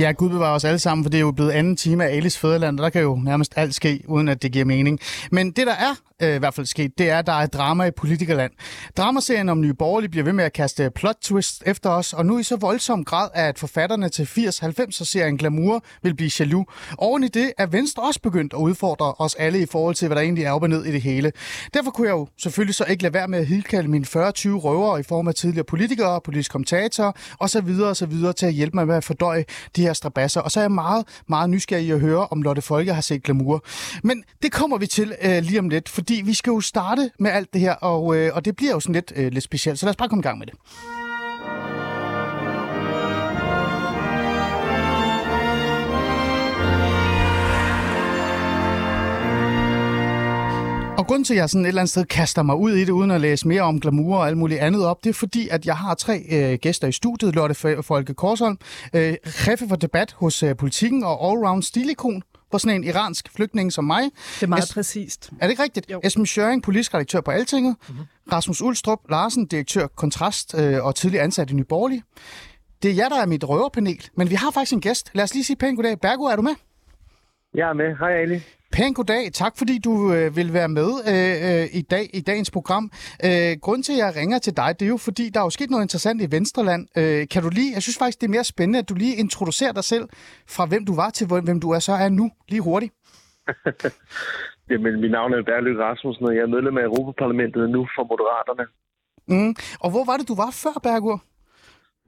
Ja, Gud bevarer os alle sammen, for det er jo blevet anden time af Alice Fæderland, og der kan jo nærmest alt ske, uden at det giver mening. Men det, der er øh, i hvert fald sket, det er, at der er drama i politikerland. Dramaserien om Nye Borgerlige bliver ved med at kaste plot twist efter os, og nu i så voldsom grad, at forfatterne til 80-90'er-serien Glamour vil blive jaloux. Oven i det er Venstre også begyndt at udfordre os alle i forhold til, hvad der egentlig er op og ned i det hele. Derfor kunne jeg jo selvfølgelig så ikke lade være med at hidkalde mine 40-20 røvere i form af tidligere politikere, politisk kommentatorer osv. osv. til at hjælpe mig med at fordøje de her strabasser. Og så er jeg meget, meget nysgerrig i at høre, om Lotte Folke har set Glamour. Men det kommer vi til øh, lige om lidt, fordi vi skal jo starte med alt det her, og, øh, og det bliver jo sådan lidt, øh, lidt specielt. Så lad os bare komme i gang med det. Og grunden til, at jeg sådan et eller andet sted kaster mig ud i det, uden at læse mere om glamour og alt muligt andet op, det er fordi, at jeg har tre øh, gæster i studiet. Lotte Folke Korsholm, øh, chefe for debat hos øh, Politikken og allround stilikon for sådan en iransk flygtning som mig. Det er meget es- præcist. Er det ikke rigtigt? Jo. Esben Schøring, politisk redaktør på Altinget. Mm-hmm. Rasmus Ulstrup Larsen, direktør Kontrast øh, og tidligere ansat i Nye Borgerlige. Det er jer, der er mit røverpanel, men vi har faktisk en gæst. Lad os lige sige pænt goddag. Bergo, er du med? Jeg er med. Hej Ali. Pæn goddag. Tak fordi du øh, vil være med øh, øh, i dag i dagens program. Øh, grunden til, at jeg ringer til dig, det er jo fordi, der er jo sket noget interessant i Venstreland. Øh, kan du lige, jeg synes faktisk, det er mere spændende, at du lige introducerer dig selv fra hvem du var til hvem du er så er nu, lige hurtigt. Jamen, mit navn er Berlyk Rasmussen, og jeg er medlem af Europaparlamentet nu for Moderaterne. Mm. Og hvor var det, du var før, Bergur?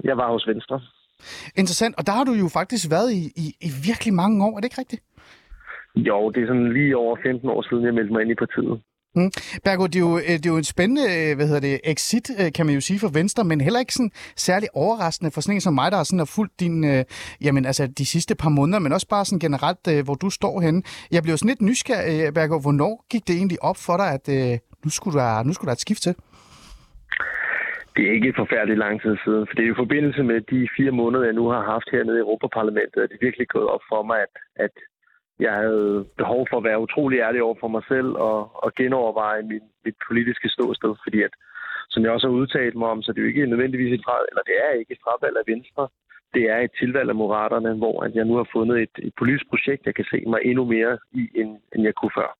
Jeg var hos Venstre. Interessant. Og der har du jo faktisk været i, i, i virkelig mange år, er det ikke rigtigt? Jo, det er sådan lige over 15 år siden, jeg meldte mig ind i partiet. Mm. Bergo, det er, jo, det er jo en spændende hvad hedder det, exit, kan man jo sige, for Venstre, men heller ikke sådan særlig overraskende for sådan en som mig, der har, sådan har fulgt din, øh, jamen, altså, de sidste par måneder, men også bare sådan generelt, øh, hvor du står henne. Jeg blev sådan lidt nysgerrig, Bergo, hvornår gik det egentlig op for dig, at øh, nu, skulle der, nu skulle der et skift til? Det er ikke forfærdeligt lang tid siden, for det er i forbindelse med de fire måneder, jeg nu har haft hernede i Europaparlamentet, at det virkelig gået op for mig, at, at jeg havde behov for at være utrolig ærlig over for mig selv og, og genoverveje min, mit politiske ståsted, fordi at, som jeg også har udtalt mig om, så det er jo ikke nødvendigvis et fra, eller det er ikke et fravalg af Venstre. Det er et tilvalg af Moderaterne, hvor at jeg nu har fundet et, et politisk projekt, jeg kan se mig endnu mere i, end, end jeg kunne før.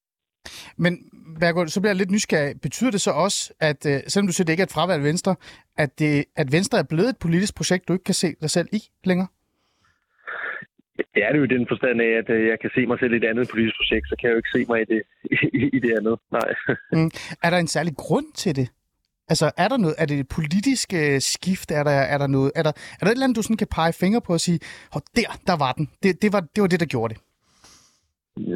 Men Bergård, så bliver jeg lidt nysgerrig. Betyder det så også, at øh, selvom du siger, det ikke er et fravalg af Venstre, at, det, at Venstre er blevet et politisk projekt, du ikke kan se dig selv i længere? Det er det jo i den forstand af, at øh, jeg kan se mig selv i et andet politisk projekt, så kan jeg jo ikke se mig i det, i, i det andet. Nej. Mm. Er der en særlig grund til det? Altså, er der noget, er det et politisk øh, skift? Er der, er der noget, er der, er der et eller andet, du sådan kan pege fingre på og sige, oh, der, der var den. Det, det, var, det var det, der gjorde det.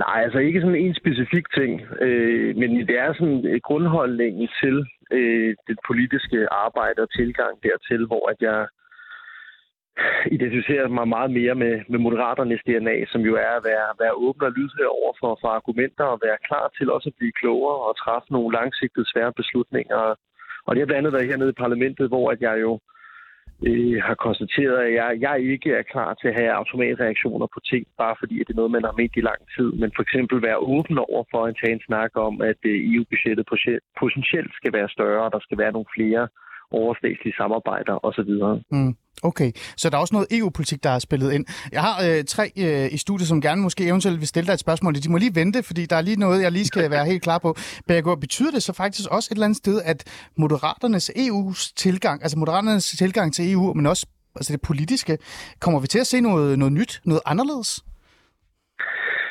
Nej, altså ikke sådan en specifik ting, øh, men det er sådan grundholdningen til øh, det politiske arbejde og tilgang dertil, hvor at jeg identificerer mig meget mere med, med moderaternes DNA, som jo er at være, være åben og lydhør over for, for argumenter og være klar til også at blive klogere og træffe nogle langsigtede svære beslutninger. Og det har blandt andet været hernede i parlamentet, hvor at jeg jo øh, har konstateret, at jeg, jeg ikke er klar til at have automatreaktioner på ting, bare fordi at det er noget, man har ment i lang tid. Men for eksempel være åben over for at tage en snak om, at øh, EU-budgettet potentielt skal være større, og der skal være nogle flere overstatslige samarbejder osv. Mm. Okay, så der er også noget EU-politik, der er spillet ind. Jeg har øh, tre øh, i studiet, som gerne måske eventuelt vil stille dig et spørgsmål. De må lige vente, fordi der er lige noget, jeg lige skal være helt klar på. Bergård, betyder det så faktisk også et eller andet sted, at Moderaternes EU's tilgang, altså Moderaternes tilgang til EU, men også altså det politiske, kommer vi til at se noget, noget nyt, noget anderledes?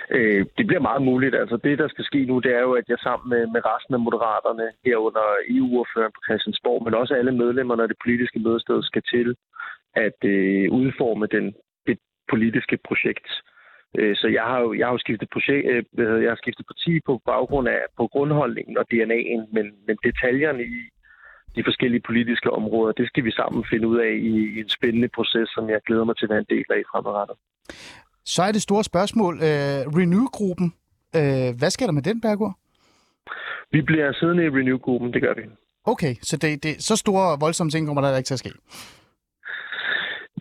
Øh, det bliver meget muligt. Altså det, der skal ske nu, det er jo, at jeg sammen med, med resten af moderaterne herunder EU-ordføreren på Christiansborg, men også alle medlemmerne af det politiske mødested skal til at øh, udforme den, det politiske projekt. Øh, så jeg har jo, jeg har jo skiftet, projekt, øh, jeg har skiftet parti på baggrund af på grundholdningen og DNA'en, men, men detaljerne i de forskellige politiske områder, det skal vi sammen finde ud af i, i en spændende proces, som jeg glæder mig til at være en del af fremadrettet. Så er det store spørgsmål. Øh, Renew-gruppen, øh, hvad sker der med den, Bergur? Vi bliver siddende i Renew-gruppen, det gør vi. Okay, så det, det, så store voldsomme ting kommer der ikke til at ske?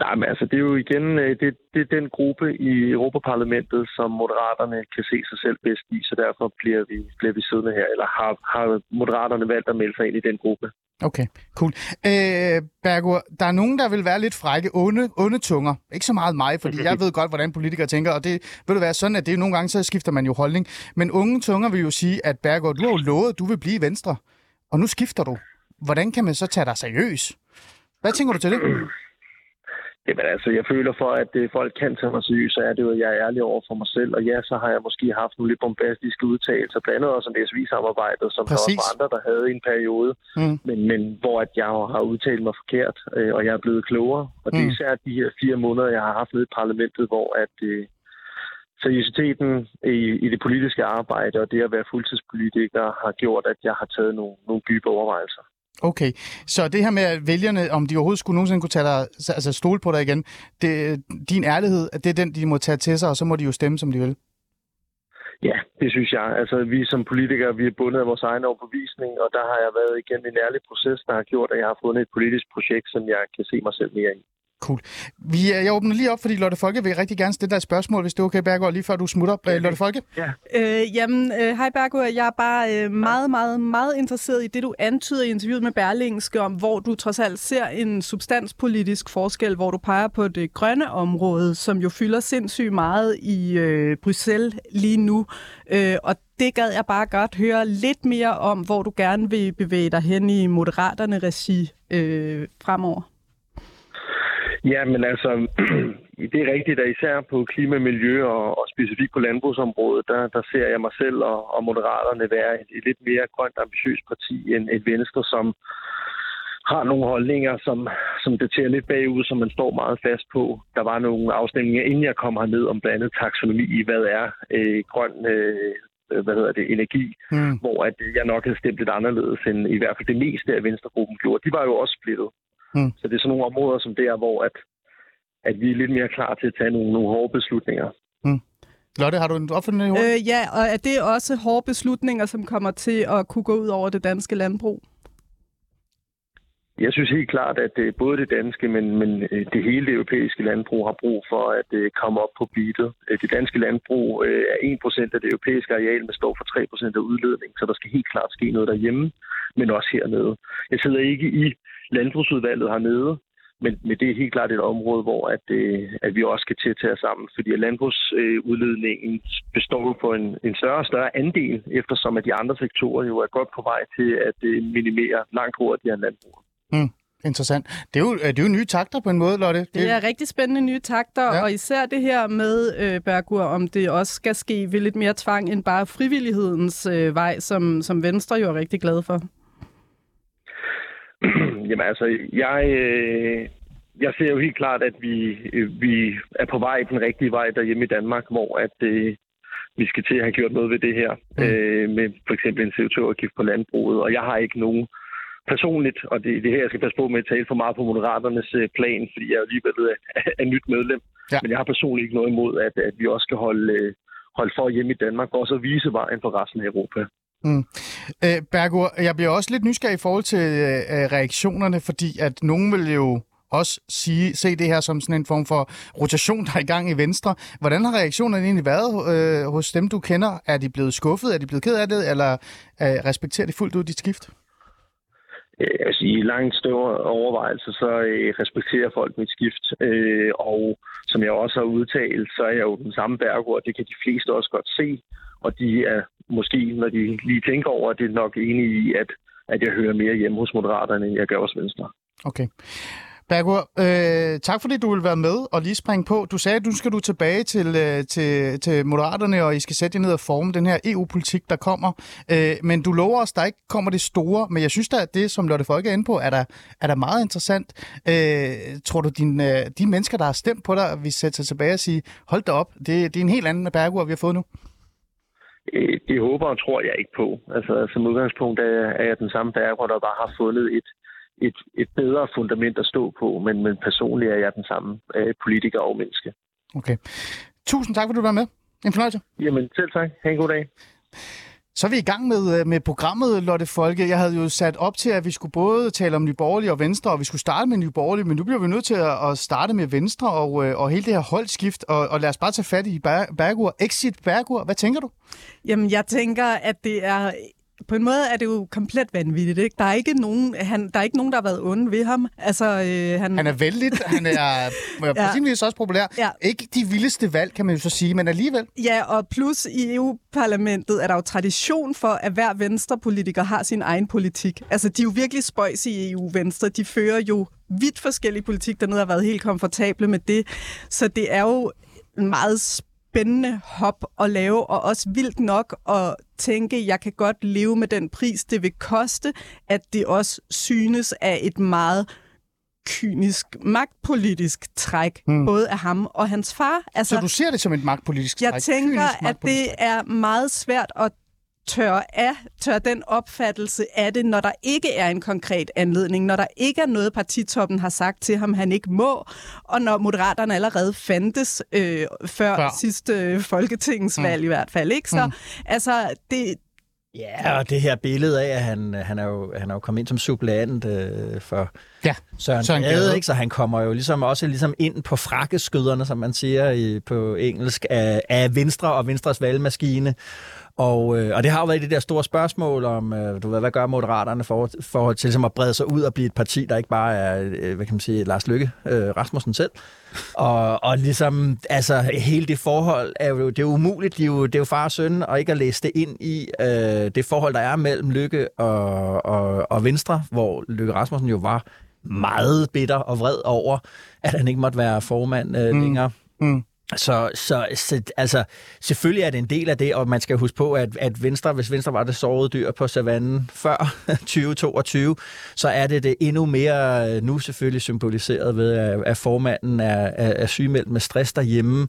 Nej, men altså, det er jo igen øh, det, det er den gruppe i Europaparlamentet, som moderaterne kan se sig selv bedst i, så derfor bliver vi, bliver vi siddende her, eller har, har moderaterne valgt at melde sig ind i den gruppe. Okay, cool. Øh, Bergur, der er nogen, der vil være lidt frække, onde, onde tunger. Ikke så meget mig, fordi jeg ved godt, hvordan politikere tænker, og det vil det være sådan, at det nogle gange, så skifter man jo holdning. Men unge tunger vil jo sige, at Bergur, du har jo lovet, at du vil blive venstre, og nu skifter du. Hvordan kan man så tage dig seriøs? Hvad tænker du til det? Jamen altså, jeg føler for, at øh, folk kan tage mig seriøst, så er det jo, at jeg er ærlig over for mig selv. Og ja, så har jeg måske haft nogle lidt bombastiske udtalelser, blandt andet også om SVI-samarbejdet, som Præcis. der var andre, der havde i en periode. Mm. Men, men hvor at jeg har udtalt mig forkert, øh, og jeg er blevet klogere. Og det er mm. især de her fire måneder, jeg har haft nede i parlamentet, hvor at... Øh, seriøsiteten i, i det politiske arbejde og det at være fuldtidspolitiker har gjort, at jeg har taget nogle, nogle dybe overvejelser. Okay, så det her med at vælgerne, om de overhovedet skulle nogensinde kunne tage dig, altså stole på dig igen, det, din ærlighed, det er den, de må tage til sig, og så må de jo stemme, som de vil? Ja, det synes jeg. Altså, vi som politikere, vi er bundet af vores egen overbevisning, og der har jeg været igennem en ærlig proces, der har gjort, at jeg har fundet et politisk projekt, som jeg kan se mig selv mere i. Cool. Vi, jeg åbner lige op, fordi Lotte Folke vil rigtig gerne stille dig et spørgsmål, hvis det er okay, Bergård, lige før du smutter. Ja, Lotte Folke? Ja. Øh, jamen, øh, hej Bergård. Jeg er bare øh, meget, meget, meget interesseret i det, du antyder i interviewet med Berlingske om, hvor du trods alt ser en substanspolitisk forskel, hvor du peger på det grønne område, som jo fylder sindssygt meget i øh, Bruxelles lige nu. Øh, og det gad jeg bare godt høre lidt mere om, hvor du gerne vil bevæge dig hen i moderaterne regi øh, fremover. Ja, men altså, det er rigtigt, at især på klima, miljø og, og specifikt på landbrugsområdet, der, der ser jeg mig selv og, og Moderaterne være et, et lidt mere grønt ambitiøst parti end et Venstre, som har nogle holdninger, som, som det tager lidt bagud, som man står meget fast på. Der var nogle afstemninger, inden jeg kom herned, om blandt andet taksonomi i, hvad er øh, grøn øh, hvad hedder det, energi, mm. hvor at jeg nok havde stemt lidt anderledes end i hvert fald det meste af Venstregruppen gjorde. De var jo også splittet. Mm. Så det er sådan nogle områder som der, hvor at, at vi er lidt mere klar til at tage nogle, nogle hårde beslutninger. Mm. Lotte, har du en opfølgende i øh, Ja, og er det også hårde beslutninger, som kommer til at kunne gå ud over det danske landbrug? Jeg synes helt klart, at det, både det danske, men, men øh, det hele det europæiske landbrug har brug for at uh, komme op på beatet. Det danske landbrug er 1% af det europæiske areal, men står for 3% af udledning, så der skal helt klart ske noget derhjemme, men også hernede. Jeg sidder ikke i landbrugsudvalget hernede, men, men det er helt klart et område, hvor at, øh, at vi også skal til at tage sammen, fordi landbrugsudledningen øh, består jo på en, en større og større andel, eftersom at de andre sektorer jo er godt på vej til at øh, minimere langt hurtigere end landbruget. Mm. Interessant. Det er, jo, det er jo nye takter på en måde, Lotte. Det, det er rigtig spændende nye takter, ja. og især det her med, øh, Bergur, om det også skal ske ved lidt mere tvang end bare frivillighedens øh, vej, som, som Venstre jo er rigtig glad for. Jamen altså, jeg, øh, jeg ser jo helt klart, at vi, øh, vi er på vej den rigtige vej derhjemme i Danmark, hvor at øh, vi skal til at have gjort noget ved det her, mm. øh, med for eksempel en CO2-afgift på landbruget, og jeg har ikke nogen personligt, og det, det her, jeg skal passe på med at tale for meget på Moderaternes øh, plan, fordi jeg alligevel er, er nyt medlem, ja. men jeg har personligt ikke noget imod, at, at vi også skal holde, øh, holde for hjemme i Danmark, og også vise vejen for resten af Europa. Mm. Øh, Bergur, jeg bliver også lidt nysgerrig i forhold til øh, øh, reaktionerne, fordi at nogen vil jo også sige, se det her som sådan en form for rotation, der er i gang i Venstre. Hvordan har reaktionerne egentlig været øh, hos dem, du kender? Er de blevet skuffet? Er de blevet ked af det? Eller øh, respekterer de fuldt ud dit skift? Øh, jeg vil sige, i langt større overvejelse, så øh, respekterer folk mit skift. Øh, og som jeg også har udtalt, så er jeg jo den samme og Det kan de fleste også godt se. Og de er måske, når de lige tænker over det, er nok enige i, at, at jeg hører mere hjemme hos Moderaterne, end jeg gør hos Venstre. Okay. Bergur, øh, tak fordi du vil være med og lige springe på. Du sagde, at nu skal du tilbage til, øh, til, til Moderaterne, og I skal sætte jer ned og forme den her EU-politik, der kommer. Øh, men du lover os, der ikke kommer det store. Men jeg synes da, at det, som Lotte Folke er inde på, er der, er der meget interessant. Øh, tror du, din, øh, de mennesker, der har stemt på dig, vil sætter sig tilbage og sige, hold da op, det, det er en helt anden Bergur, vi har fået nu? Øh, det håber og tror jeg ikke på. Altså, som udgangspunkt er, er jeg den samme Berger, der bare har fundet et, et, et bedre fundament at stå på, men, men personligt er jeg den samme øh, politiker og menneske. Okay. Tusind tak, for du var med. En fornøjelse. Jamen, selv tak. Ha' en god dag. Så er vi i gang med, øh, med programmet, Lotte Folke. Jeg havde jo sat op til, at vi skulle både tale om Nye Borgerlige og Venstre, og vi skulle starte med Nye Borgerlige, men nu bliver vi nødt til at starte med Venstre og, øh, og hele det her holdskift. Og, og lad os bare tage fat i Bergur. Exit Bergur, hvad tænker du? Jamen, jeg tænker, at det er på en måde er det jo komplet vanvittigt. Ikke? Der, er ikke nogen, han, der er ikke nogen, der har været onde ved ham. Altså, øh, han... han er vældig, han er på sin vis også populær. Ja. Ikke de vildeste valg, kan man jo så sige, men alligevel. Ja, og plus i EU-parlamentet er der jo tradition for, at hver venstrepolitiker har sin egen politik. Altså, de er jo virkelig spøjs i EU-venstre. De fører jo vidt forskellige politik dernede har været helt komfortable med det. Så det er jo en meget spændende hop at lave, og også vildt nok at tænke, jeg kan godt leve med den pris, det vil koste, at det også synes af et meget kynisk magtpolitisk træk, hmm. både af ham og hans far. Altså, Så du ser det som et magtpolitisk træk? Jeg tænker, at det er meget svært at tør, af, tør den opfattelse af det, når der ikke er en konkret anledning, når der ikke er noget, partitoppen har sagt til ham, han ikke må, og når moderaterne allerede fandtes øh, før ja. sidste øh, folketingsvalg mm. i hvert fald. Ikke? Så mm. altså, det, Ja, og det her billede af, at han, han, er, jo, han er jo kommet ind som suppleant øh, for ja, Søren, Søren Gade, ikke? så han kommer jo ligesom også ligesom ind på frakkeskøderne, som man siger i, på engelsk, af, af Venstre og Venstres valgmaskine. Og, øh, og det har jo været det der store spørgsmål om, øh, du ved, hvad gør Moderaterne for, forhold til ligesom at brede sig ud og blive et parti, der ikke bare er, øh, hvad kan man sige, Lars Lykke øh, Rasmussen selv. Og, og ligesom, altså, hele det forhold er jo, det er umuligt, det er jo, det er jo far og søn, og ikke at læse det ind i øh, det forhold, der er mellem Lykke og, og, og Venstre, hvor Lykke Rasmussen jo var meget bitter og vred over, at han ikke måtte være formand øh, mm. længere. Mm. Så, så, så altså, selvfølgelig er det en del af det, og man skal huske på, at, at Venstre, hvis Venstre var det sårede dyr på savannen før 2022, så er det det endnu mere øh, nu selvfølgelig symboliseret ved, at, at formanden er, er, er sygemeldt med stress derhjemme,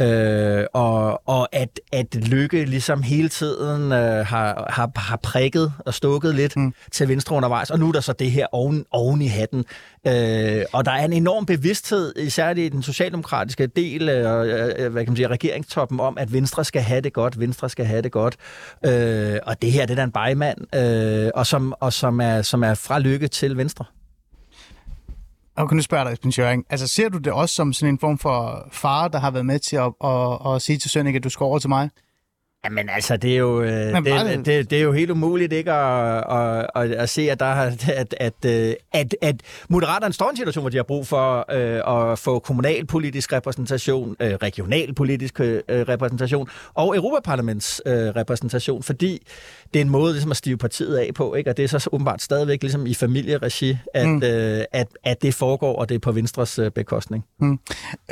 Øh, og, og at, at Lykke ligesom hele tiden øh, har, har, har prikket og stukket lidt mm. til venstre undervejs, og nu er der så det her oven, oven i hatten. Øh, og der er en enorm bevidsthed, især i den socialdemokratiske del øh, øh, hvad kan man sige, regeringstoppen, om, at Venstre skal have det godt, Venstre skal have det godt. Øh, og det her, det er der en bejmand, øh, og, som, og som, er, som er fra Lykke til Venstre. Og kan du spørge dig, Esben Schøring, altså ser du det også som sådan en form for far, der har været med til at, at, at sige til Sønneke, at du skal over til mig? Jamen altså, det er jo, øh, det, det, det, det er jo helt umuligt ikke at, at, at, at se, at, der, at, at, at, øh, at, at Moderaterne står i en situation, hvor de har brug for øh, at få kommunalpolitisk repræsentation, øh, regionalpolitisk øh, repræsentation og Europaparlaments øh, repræsentation, fordi det er en måde ligesom at stive partiet af på, ikke? og det er så åbenbart stadigvæk ligesom i familieregi, at, mm. øh, at, at det foregår, og det er på Venstres øh, bekostning. Mm.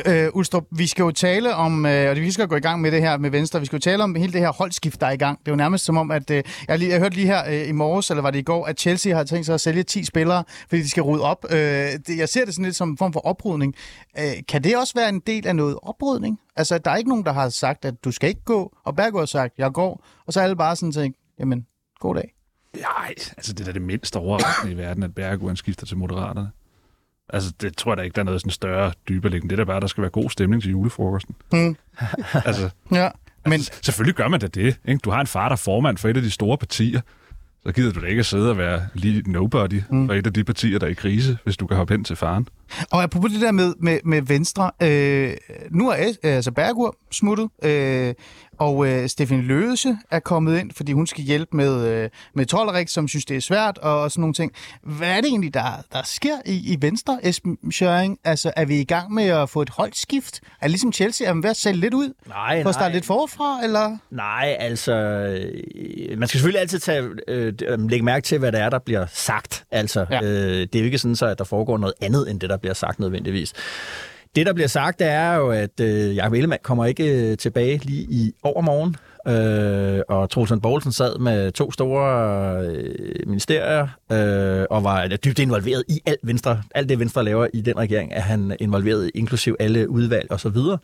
Øh, Ulstrup, vi skal jo tale om, øh, og vi skal gå i gang med det her med Venstre, vi skal jo tale om hele det her holdskift, der er i gang. Det er jo nærmest som om, at øh, jeg, lige, jeg hørte lige her øh, i morges, eller var det i går, at Chelsea har tænkt sig at sælge 10 spillere, fordi de skal rydde op. Øh, det, jeg ser det sådan lidt som en form for oprydning. Øh, kan det også være en del af noget oprydning? Altså, der er ikke nogen, der har sagt, at du skal ikke gå, og Bergo har sagt, jeg går, og så er alle bare sådan tænkt, jamen, god dag. Nej, altså det er da det mindste overraskende i verden, at Bergo skifter til Moderaterne. Altså, det tror jeg da ikke, der er noget sådan større dybere liggende. Det er da bare, der skal være god stemning til julefrokosten. Mm. altså, ja. Men... Altså, selvfølgelig gør man da det. Ikke? Du har en far, der er formand for et af de store partier. Så gider du da ikke at sidde og være lige nobody mm. for et af de partier, der er i krise, hvis du kan hoppe hen til faren. Og apropos det der med, med, med Venstre. Øh, nu er altså Bergur smuttet. Øh, og øh, Stefanie Løse er kommet ind, fordi hun skal hjælpe med, øh, med Tollerik, som synes, det er svært, og, og sådan nogle ting. Hvad er det egentlig, der, der sker i, i Venstre, Esben Schøring? Altså, er vi i gang med at få et holdskift? Er det ligesom Chelsea? Er man ved at sælge lidt ud? Nej, For at starte lidt forfra, eller? Nej, altså... Øh, man skal selvfølgelig altid tage, øh, lægge mærke til, hvad det er, der bliver sagt. Altså, ja. øh, det er jo ikke sådan, så, at der foregår noget andet, end det, der bliver sagt nødvendigvis. Det, der bliver sagt, er jo, at øh, Jacob Ellemann kommer ikke øh, tilbage lige i overmorgen. Øh, og Troelsen Borgelsen sad med to store øh, ministerier øh, og var dybt involveret i alt, Venstre, alt det, Venstre laver i den regering, er han involveret inklusiv alle udvalg osv. Og, så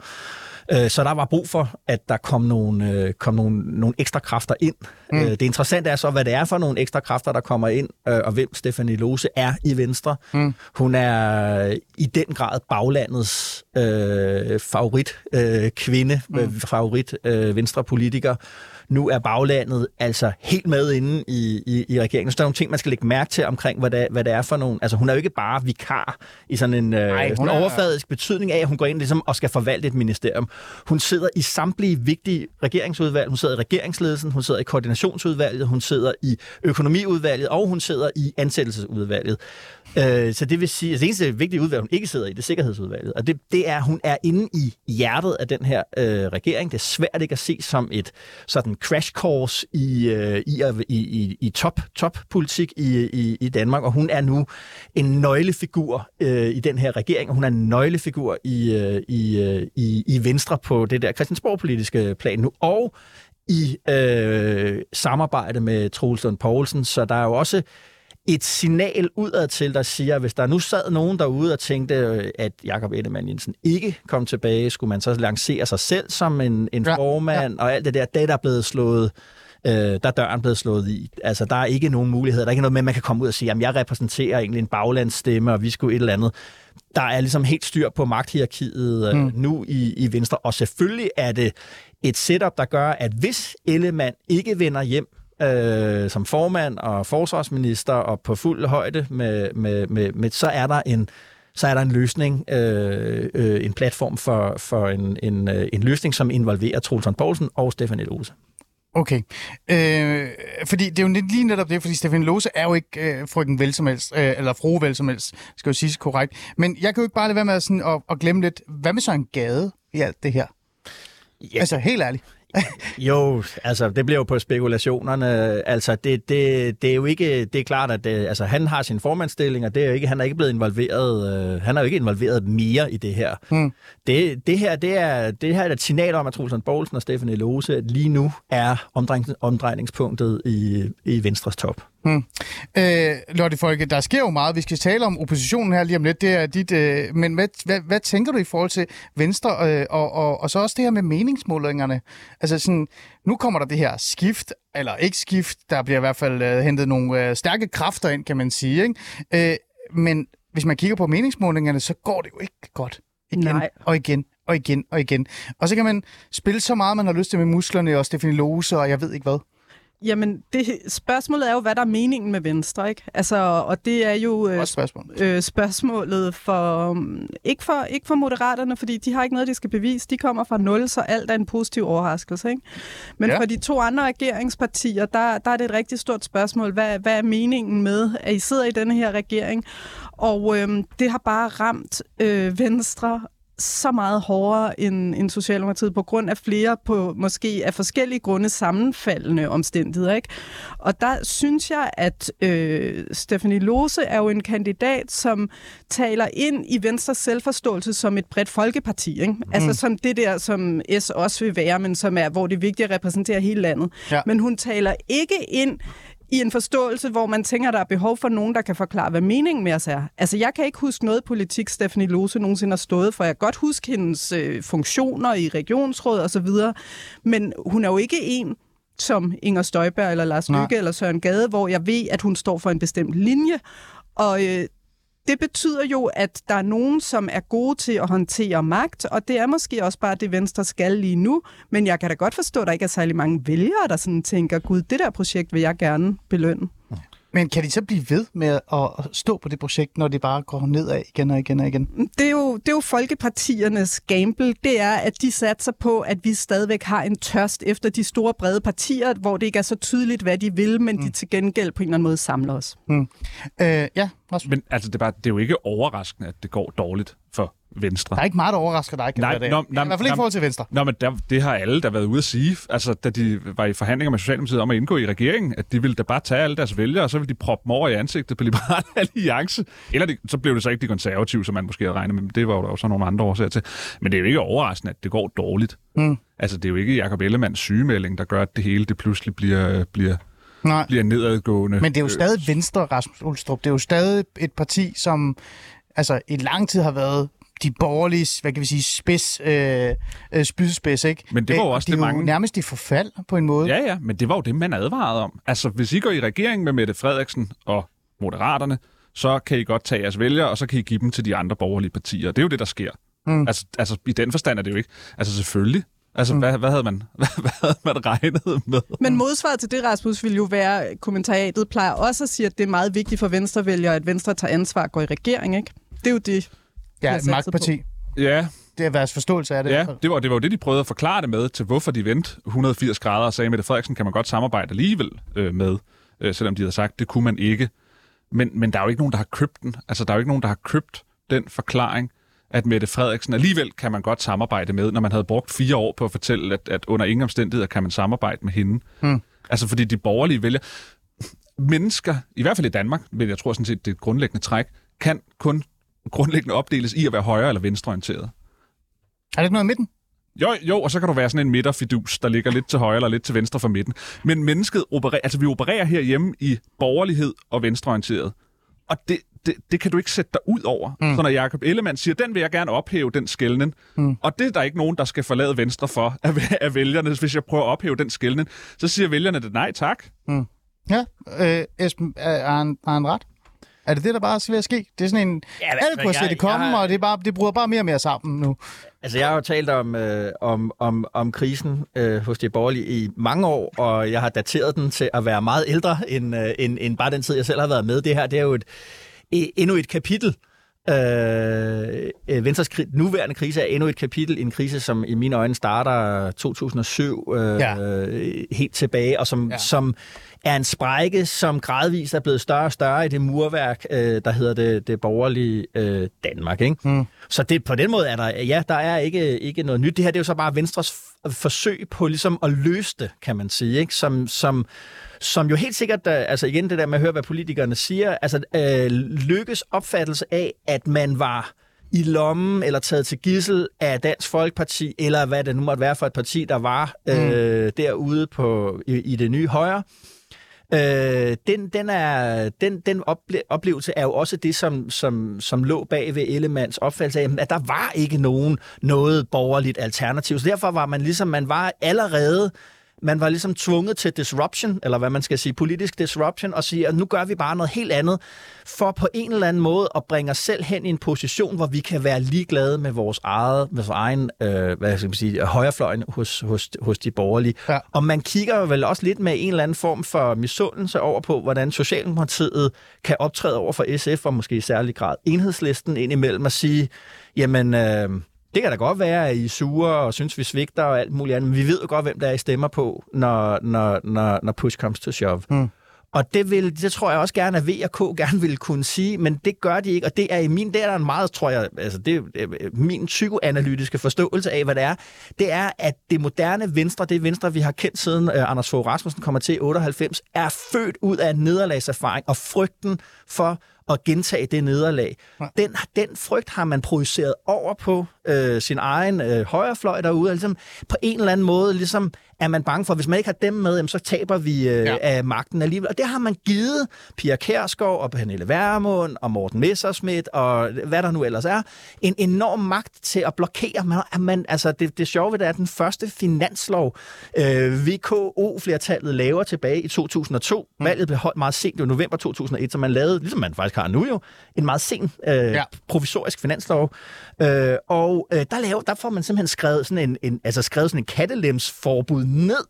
der var brug for, at der kom nogle, øh, kom nogle, nogle ekstra kræfter ind. Mm. Øh, det interessante er så, hvad det er for nogle ekstra kræfter, der kommer ind, og hvem Stefanie Lose er i Venstre. Mm. Hun er i den grad baglandets øh, favorit øh, kvinde, mm. favorit øh, venstrepolitiker. Nu er baglandet altså helt med inde i, i, i regeringen. Så der er nogle ting, man skal lægge mærke til omkring, hvad det, hvad det er for nogle... Altså, hun er jo ikke bare vikar i sådan en, øh, Nej, sådan en overfladisk betydning af, at hun går ind ligesom, og skal forvalte et ministerium. Hun sidder i samtlige vigtige regeringsudvalg. Hun sidder i regeringsledelsen, hun sidder i koordinationsudvalget, hun sidder i økonomiudvalget, og hun sidder i ansættelsesudvalget. Øh, så det vil sige, at det eneste vigtige udvalg, hun ikke sidder i, det er sikkerhedsudvalget. Og det, det er, hun er inde i hjertet af den her øh, regering. Det er svært ikke at se som et sådan crash course i, øh, i, i, i, i top, top politik i, i, i Danmark, og hun er nu en nøglefigur øh, i den her regering, og hun er en nøglefigur i, øh, i, øh, i, i Venstre på det der Christiansborg-politiske plan nu, og i øh, samarbejde med Troelsund Poulsen, så der er jo også et signal udad til, der siger, at hvis der nu sad nogen derude og tænkte, at Jakob Ellemann Jensen ikke kom tilbage, skulle man så lancere sig selv som en, en ja, formand, ja. og alt det der, det er der blevet slået øh, der er døren blevet slået i. Altså, der er ikke nogen mulighed. Der er ikke noget med, at man kan komme ud og sige, at jeg repræsenterer egentlig en baglandsstemme, og vi skulle et eller andet. Der er ligesom helt styr på magthierarkiet øh, mm. nu i, i Venstre, og selvfølgelig er det et setup, der gør, at hvis Ellemann ikke vender hjem øh, som formand og forsvarsminister og på fuld højde med, med, med, med så er der en så er der en løsning, øh, øh, en platform for, for en, en, øh, en løsning, som involverer Troels Poulsen og Stefan Elose. Okay. Øh, fordi det er jo lige netop det, fordi Stefan Lose er jo ikke øh, frøken vel som helst, øh, eller fru vel som helst, skal jo sige korrekt. Men jeg kan jo ikke bare lade være med at, sådan, at, at glemme lidt, hvad med så en gade i alt det her? Ja. Altså, helt ærligt jo, altså det bliver jo på spekulationerne. Altså det, det, det er jo ikke, det er klart, at det, altså, han har sin formandstilling, og det er jo ikke, han er ikke blevet involveret, øh, han er jo ikke involveret mere i det her. Hmm. Det, det her, det er, det her er et signal om, at Trulsund Poulsen og Stefan Elose lige nu er omdrejningspunktet i, i Venstres top. Hmm. Øh, Lotte Folke, der sker jo meget. Vi skal tale om oppositionen her lige om lidt. Det er dit, øh, men hvad, hvad, hvad tænker du i forhold til Venstre, øh, og, og, og så også det her med meningsmålingerne? Altså sådan, nu kommer der det her skift, eller ikke skift, der bliver i hvert fald øh, hentet nogle øh, stærke kræfter ind, kan man sige. Ikke? Øh, men hvis man kigger på meningsmålingerne, så går det jo ikke godt. Igen Nej. og igen og igen og igen. Og så kan man spille så meget, man har lyst til med musklerne og Stefanie Lose og jeg ved ikke hvad. Jamen, det, spørgsmålet er jo, hvad der er meningen med Venstre, ikke? Altså, og det er jo øh, spørgsmål. øh, spørgsmålet for, um, ikke for, ikke for moderaterne, fordi de har ikke noget, de skal bevise. De kommer fra nul, så alt er en positiv overraskelse, ikke? Men ja. for de to andre regeringspartier, der, der er det et rigtig stort spørgsmål. Hvad, hvad er meningen med, at I sidder i denne her regering? Og øh, det har bare ramt øh, Venstre så meget hårdere end, end Socialdemokratiet på grund af flere på måske af forskellige grunde sammenfaldende omstændigheder. Ikke? Og der synes jeg, at øh, Stephanie Lose er jo en kandidat, som taler ind i Venstres selvforståelse som et bredt folkeparti. Ikke? Mm. Altså som det der, som S også vil være, men som er, hvor det er vigtigt at repræsentere hele landet. Ja. Men hun taler ikke ind i en forståelse, hvor man tænker, der er behov for nogen, der kan forklare, hvad meningen med os er. Altså, jeg kan ikke huske noget politik, Stephanie Lose nogensinde har stået for. Jeg kan godt huske hendes øh, funktioner i regionsråd og så videre, men hun er jo ikke en, som Inger Støjberg eller Lars Lykke eller Søren Gade, hvor jeg ved, at hun står for en bestemt linje. Og øh, det betyder jo, at der er nogen, som er gode til at håndtere magt, og det er måske også bare det, Venstre skal lige nu. Men jeg kan da godt forstå, at der ikke er særlig mange vælgere, der sådan tænker, gud, det der projekt vil jeg gerne belønne. Men kan de så blive ved med at stå på det projekt, når det bare går nedad igen og igen og igen? Det er jo, det er jo folkepartiernes gamble. Det er, at de satser på, at vi stadigvæk har en tørst efter de store brede partier, hvor det ikke er så tydeligt, hvad de vil, men mm. de til gengæld på en eller anden måde samler os. Mm. Øh, ja, også. Men altså, det er, bare, det er jo ikke overraskende, at det går dårligt for Venstre. Der er ikke meget, der overrasker dig, kan nej, det. Nå, I hvert fald ikke i forhold til Venstre. Nå, men der, det har alle der været ude at sige, altså da de var i forhandlinger med Socialdemokratiet om at indgå i regeringen, at de ville da bare tage alle deres vælgere, og så ville de proppe dem over i ansigtet på Liberal Alliance. Eller det, så blev det så ikke de konservative, som man måske havde regnet med, men det var jo der også nogle andre årsager til. Men det er jo ikke overraskende, at det går dårligt. Mm. Altså, det er jo ikke Jacob Ellemanns sygemelding, der gør, at det hele det pludselig bliver, bliver Nej. bliver nedadgående. Men det er jo stadig Venstre, Rasmus Ulstrup. Det er jo stadig et parti, som altså, i lang tid har været de borgerlige, hvad kan vi sige, spids, øh, øh spydspids, ikke? Men det var jo også de det mange... nærmest i forfald på en måde. Ja, ja, men det var jo det, man advarede om. Altså, hvis I går i regering med Mette Frederiksen og Moderaterne, så kan I godt tage jeres vælgere, og så kan I give dem til de andre borgerlige partier. Det er jo det, der sker. Mm. Altså, altså, i den forstand er det jo ikke... Altså, selvfølgelig Altså, mm. hvad, hvad, havde man, hvad, hvad havde man regnet med? Men modsvaret til det, Rasmus, vil jo være, kommentariatet plejer også at sige, at det er meget vigtigt for venstrevælgere, at Venstre tager ansvar og går i regering, ikke? Det er jo det, Ja, et magtparti. Ja. Det er deres forståelse af det. Ja, det var, det var jo det, de prøvede at forklare det med, til hvorfor de vendte 180 grader og sagde, at Mette Frederiksen kan man godt samarbejde alligevel øh, med, øh, selvom de havde sagt, det kunne man ikke. Men, men der er jo ikke nogen, der har købt den. Altså, der er jo ikke nogen, der har købt den forklaring, at Mette Frederiksen alligevel kan man godt samarbejde med, når man havde brugt fire år på at fortælle, at, at under ingen omstændigheder kan man samarbejde med hende. Hmm. Altså, fordi de borgerlige vælger... Mennesker, i hvert fald i Danmark, men jeg tror sådan set, det er et grundlæggende træk, kan kun grundlæggende opdeles i at være højre- eller venstreorienteret. Er det ikke noget i midten? Jo, jo, og så kan du være sådan en midterfidus, der ligger lidt til højre eller lidt til venstre for midten. Men mennesket opererer, altså vi opererer herhjemme i borgerlighed og venstreorienteret. Og det, det, det kan du ikke sætte dig ud over. Mm. Så når Jacob Ellemann siger, den vil jeg gerne ophæve, den skældning. Mm. Og det er der ikke nogen, der skal forlade venstre for af, af vælgerne. Hvis jeg prøver at ophæve den skældning, så siger vælgerne det nej tak. Mm. Ja, øh, Esben, er, han, er han ret? Er det det, der bare er ved at ske? Det er sådan en... Ja, alle kunne se det komme, har... og det, er bare, det bruger bare mere og mere sammen nu. Altså, jeg har jo talt om, øh, om, om, om krisen øh, hos de borgerlige i mange år, og jeg har dateret den til at være meget ældre end, øh, end, end bare den tid, jeg selv har været med. Det her det er jo et, endnu et kapitel Øh, øh, Venstres kri- nuværende krise er endnu et kapitel i en krise, som i mine øjne starter 2007 øh, ja. helt tilbage, og som, ja. som er en sprække, som gradvist er blevet større og større i det murværk, øh, der hedder det, det borgerlige øh, Danmark. Ikke? Mm. Så det, på den måde er der, ja, der er ikke, ikke noget nyt. Det her det er jo så bare Venstres forsøg på ligesom at løse det, kan man sige, ikke? Som, som, som jo helt sikkert, altså igen det der med at høre, hvad politikerne siger, altså øh, lykkes opfattelse af, at man var i lommen eller taget til gissel af Dansk Folkeparti, eller hvad det nu måtte være for et parti, der var mm. øh, derude på, i, i det nye højre. Øh, den, den, er, den, den ople- oplevelse er jo også det, som, som, som lå bag ved Ellemands opfattelse af, at der var ikke nogen noget borgerligt alternativ. Så derfor var man ligesom, man var allerede man var ligesom tvunget til disruption, eller hvad man skal sige, politisk disruption, og sige, at nu gør vi bare noget helt andet, for på en eller anden måde at bringe os selv hen i en position, hvor vi kan være ligeglade med vores eget, med vores egen, øh, hvad skal man sige, højrefløjen hos, hos, hos de borgerlige. Ja. Og man kigger vel også lidt med en eller anden form for misundelse over på, hvordan Socialdemokratiet kan optræde over for SF, og måske i særlig grad enhedslisten ind imellem at sige, jamen... Øh, det kan da godt være, at I er sure og synes, vi svigter og alt muligt andet, men vi ved jo godt, hvem der er I stemmer på, når, når, når, når push comes to shove. Mm. Og det, vil, det tror jeg også gerne, at V og K gerne vil kunne sige, men det gør de ikke, og det er i min, det er der en meget, tror jeg, altså det er min psykoanalytiske forståelse af, hvad det er, det er, at det moderne venstre, det venstre, vi har kendt siden uh, Anders Fogh Rasmussen kommer til 98, er født ud af nederlagserfaring og frygten for at gentage det nederlag. Den, den frygt har man projiceret over på øh, sin egen øh, højrefløj derude. Ligesom på en eller anden måde ligesom, er man bange for, at hvis man ikke har dem med, så taber vi øh, ja. af magten alligevel. Og det har man givet Pia Kærsgaard og Pernille Værmund og Morten Messerschmidt og hvad der nu ellers er, en enorm magt til at blokere. Man, man, altså, det, det sjove ved det er, at den første finanslov, øh, VKO-flertallet laver tilbage i 2002, mm. valget blev holdt meget sent, i november 2001, så man lavede, ligesom man faktisk har nu jo, en meget sen øh, ja. provisorisk finanslov. Øh, og øh, der, laver, der får man simpelthen skrevet sådan en, en, altså skrevet sådan en kattelemsforbud ned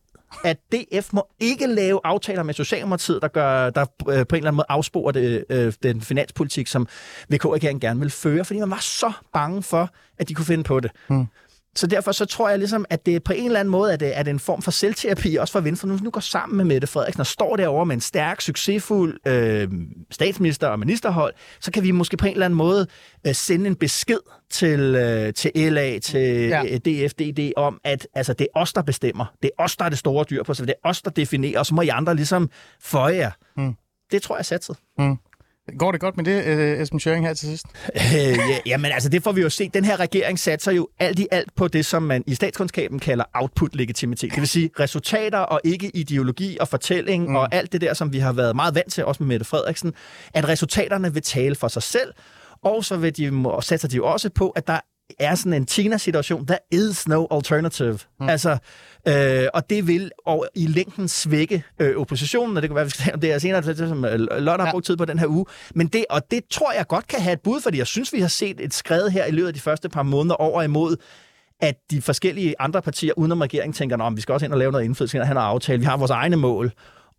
at DF må ikke lave aftaler med Socialdemokratiet, der, gør, der øh, på en eller anden måde afsporer det, øh, den finanspolitik, som VK-regeringen gerne vil føre, fordi man var så bange for, at de kunne finde på det. Mm. Så derfor så tror jeg ligesom, at det på en eller anden måde er det, er det en form for selvterapi, også for Venstre. Nu, nu går sammen med Mette Frederiksen og står derovre med en stærk, succesfuld øh, statsminister og ministerhold, så kan vi måske på en eller anden måde øh, sende en besked til, øh, til LA, til ja. øh, DFDD om, at altså, det er os, der bestemmer. Det er os, der er det store dyr på sig. Det er os, der definerer, og så må I andre ligesom føje jer. Mm. Det tror jeg er satset. Mm. Går det godt med det, øh, Esben Schøring, her til sidst? Øh, ja, jamen altså, det får vi jo se. Den her regering satser jo alt i alt på det, som man i statskundskaben kalder output-legitimitet. Det vil sige resultater og ikke ideologi og fortælling mm. og alt det der, som vi har været meget vant til, også med Mette Frederiksen, at resultaterne vil tale for sig selv, og så vil de, satser de jo også på, at der er sådan en Tina-situation. There is no alternative. Mm. Altså, øh, og det vil og i længden svække øh, oppositionen, og det kan være, vi skal om det er senere, det, som Lotte har brugt tid på den her uge. Men det, og det tror jeg godt kan have et bud, fordi jeg synes, vi har set et skred her i løbet af de første par måneder over imod at de forskellige andre partier udenom regeringen tænker, at vi skal også ind og lave noget indflydelse, have noget aftale, vi har vores egne mål.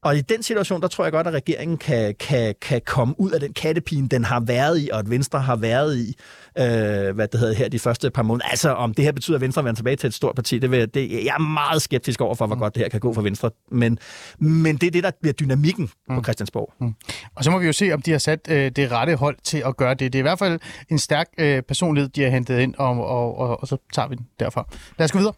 Og i den situation, der tror jeg godt, at regeringen kan, kan, kan komme ud af den kattepine, den har været i, og at Venstre har været i, øh, hvad det hedder her, de første par måneder. Altså, om det her betyder, at Venstre vender tilbage til et stort parti, det, vil, det jeg er meget skeptisk over for, hvor mm. godt det her kan gå for Venstre. Men, men det er det, der bliver dynamikken mm. på Christiansborg. Mm. Og så må vi jo se, om de har sat øh, det rette hold til at gøre det. Det er i hvert fald en stærk øh, personlighed, de har hentet ind, og, og, og, og så tager vi den derfra. Lad os gå videre.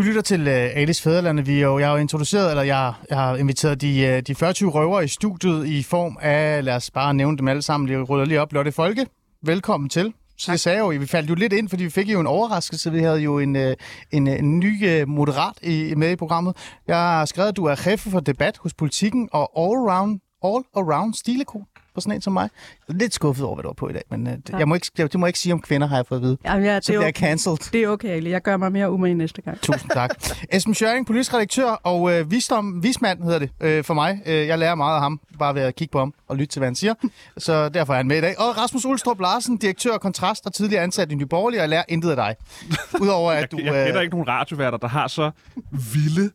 Du lytter til uh, Alice Fæderlande. Vi jo, jeg har jo introduceret, eller jeg, jeg har inviteret de, uh, de 40 røver i studiet i form af, lad os bare nævne dem alle sammen, lige ruller lige op, Lotte Folke. Velkommen til. Så jeg sagde jo, vi faldt jo lidt ind, fordi vi fik jo en overraskelse. Vi havde jo en, en, en, en ny moderat i, med i programmet. Jeg har skrevet, at du er chef for debat hos politikken og all-around all around stilekon for sådan en som mig. Jeg er lidt skuffet over, hvad du var på i dag, men uh, det, jeg må ikke, det må jeg ikke sige om kvinder, har jeg fået at vide. Jamen, ja, det så bliver jeg cancelled. Det er okay, Ali. Jeg gør mig mere umage næste gang. Tusind tak. Esben Schøring, politisk redaktør og uh, visdom, vismand hedder det uh, for mig. Uh, jeg lærer meget af ham, bare ved at kigge på ham og lytte til, hvad han siger. Så derfor er han med i dag. Og Rasmus Ulstrup Larsen, direktør af Kontrast og tidligere ansat i Nyborgerlig, og jeg lærer intet af dig. Udover at du... Jeg, jeg kender ikke nogen radioværter, der har så vilde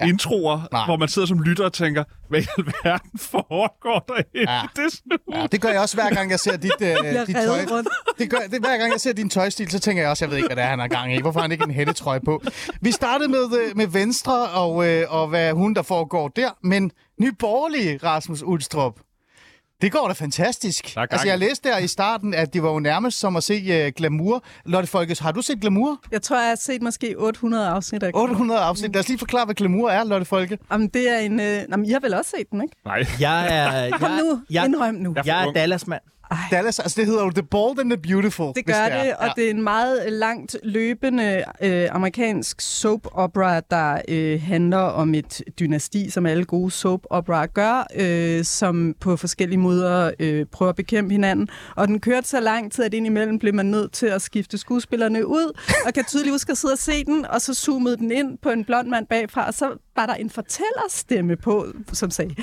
ja. introer, Nej. hvor man sidder som lytter og tænker, hvad i alverden foregår der ja. det Ja, det gør jeg også hver gang, jeg ser dit, uh, dit tøj. Det gør, det, hver gang jeg ser din tøjstil, så tænker jeg også, jeg ved ikke, hvad det er, han har gang i. Hvorfor har han ikke en hættetrøje på? Vi startede med, øh, med Venstre og, uh, og hvad hun der foregår der, men nyborgerlige Rasmus Ulstrup. Det går da fantastisk. Altså, jeg læste der i starten, at det var jo nærmest som at se uh, Glamour. Lotte Folkes, har du set Glamour? Jeg tror, jeg har set måske 800 afsnit af 800 afsnit. Lad os lige forklare, hvad Glamour er, Lotte Folke. Jamen, det er en... Uh... Jamen, I har vel også set den, ikke? Nej. Jeg er... Jeg, Kom nu, jeg, indrøm nu. Jeg er Dallas-mand. Dallas, altså det hedder jo The Bold and the Beautiful. Det gør det, det og ja. det er en meget langt løbende øh, amerikansk soap opera, der øh, handler om et dynasti, som alle gode soap opera gør, øh, som på forskellige måder øh, prøver at bekæmpe hinanden. Og den kørte så lang tid, at indimellem blev man nødt til at skifte skuespillerne ud, og kan tydeligt huske at sidde og se den, og så zoomede den ind på en blond mand bagfra, og så var der en fortællerstemme på, som sagde,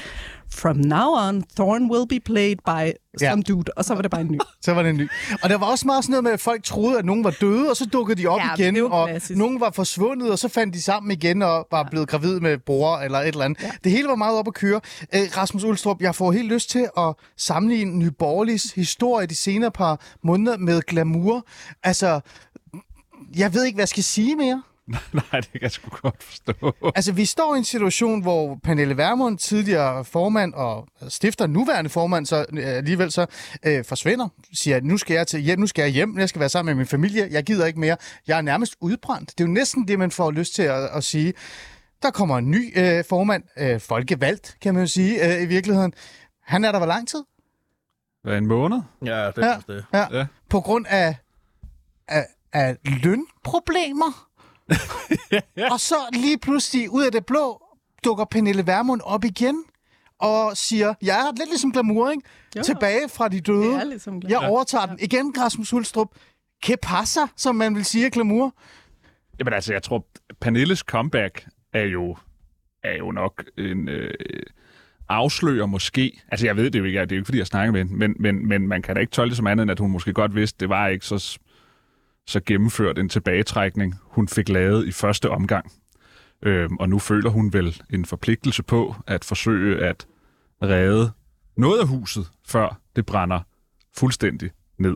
From now on, Thorn will be played by ja. some dude. Og så var det bare en ny. så var det en ny. Og der var også meget sådan noget med, at folk troede, at nogen var døde, og så dukkede de op ja, igen, og klassisk. nogen var forsvundet, og så fandt de sammen igen og var blevet gravid med bror eller et eller andet. Ja. Det hele var meget op at køre. Æ, Rasmus Ulstrup, jeg får helt lyst til at sammenligne Nyborgerligs historie de senere par måneder med glamour. Altså, jeg ved ikke, hvad jeg skal sige mere. Nej, det kan jeg sgu godt forstå. Altså, vi står i en situation, hvor Pernille Vermund, tidligere formand og stifter nuværende formand, så øh, alligevel så øh, forsvinder. Siger, nu skal jeg til hjem, nu skal jeg hjem, jeg skal være sammen med min familie, jeg gider ikke mere. Jeg er nærmest udbrændt. Det er jo næsten det, man får lyst til at, at sige. Der kommer en ny øh, formand, øh, folkevalgt, kan man jo sige, øh, i virkeligheden. Han er der hvor lang tid? Hvad, en måned? Ja, det er ja, det. Ja. ja. På grund af, af, af lønproblemer? og så lige pludselig, ud af det blå, dukker Pernille Vermund op igen og siger, jeg er lidt ligesom glamour, ikke? Jo. Tilbage fra de døde. Det er ligesom glamour. Jeg overtager ja. den. Igen, Rasmus Hulstrup. Que pasa, som man vil sige glamour? Jamen altså, jeg tror, Pernilles comeback er jo, er jo nok en... Øh, afslører måske, altså jeg ved det jo ikke, det er jo ikke fordi, jeg snakker med hende, men, men, men man kan da ikke tolke det som andet, end at hun måske godt vidste, det var ikke så så gennemført en tilbagetrækning, hun fik lavet i første omgang. Øhm, og nu føler hun vel en forpligtelse på at forsøge at redde noget af huset, før det brænder fuldstændig ned.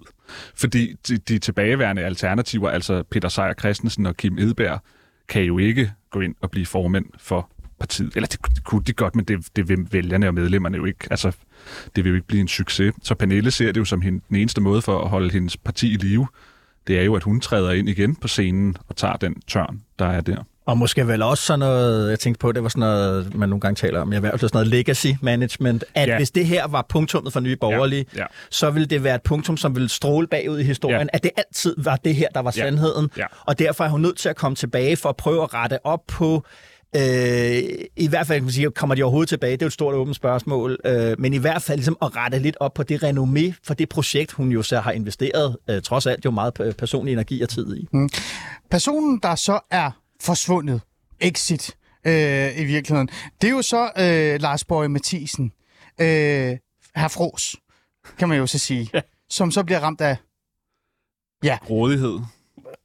Fordi de, de tilbageværende alternativer, altså Peter Sejer Christensen og Kim Edberg, kan jo ikke gå ind og blive formænd for partiet. Eller det, det kunne de godt, men det, det vil vælgerne og medlemmerne jo ikke. Altså, det vil jo ikke blive en succes. Så Pernille ser det jo som den eneste måde for at holde hendes parti i live, det er jo, at hun træder ind igen på scenen og tager den tørn, der er der. Og måske vel også sådan noget, jeg tænkte på, det var sådan noget, man nogle gange taler om i erhvervslivet, sådan noget legacy management, at ja. hvis det her var punktummet for Nye Borgerlige, ja. Ja. så ville det være et punktum, som ville stråle bagud i historien, ja. at det altid var det her, der var sandheden. Ja. Ja. Og derfor er hun nødt til at komme tilbage for at prøve at rette op på Øh, I hvert fald kan man sige, kommer de overhovedet tilbage? Det er jo et stort åbent spørgsmål. Øh, men i hvert fald ligesom at rette lidt op på det renommé for det projekt, hun jo så har investeret, øh, trods alt jo meget personlig energi og tid i. Mm. Personen, der så er forsvundet, exit, øh, i virkeligheden. Det er jo så øh, Lars Borg Mathisen, øh, herr Fros, kan man jo så sige, ja. som så bliver ramt af... Ja. Rådighed.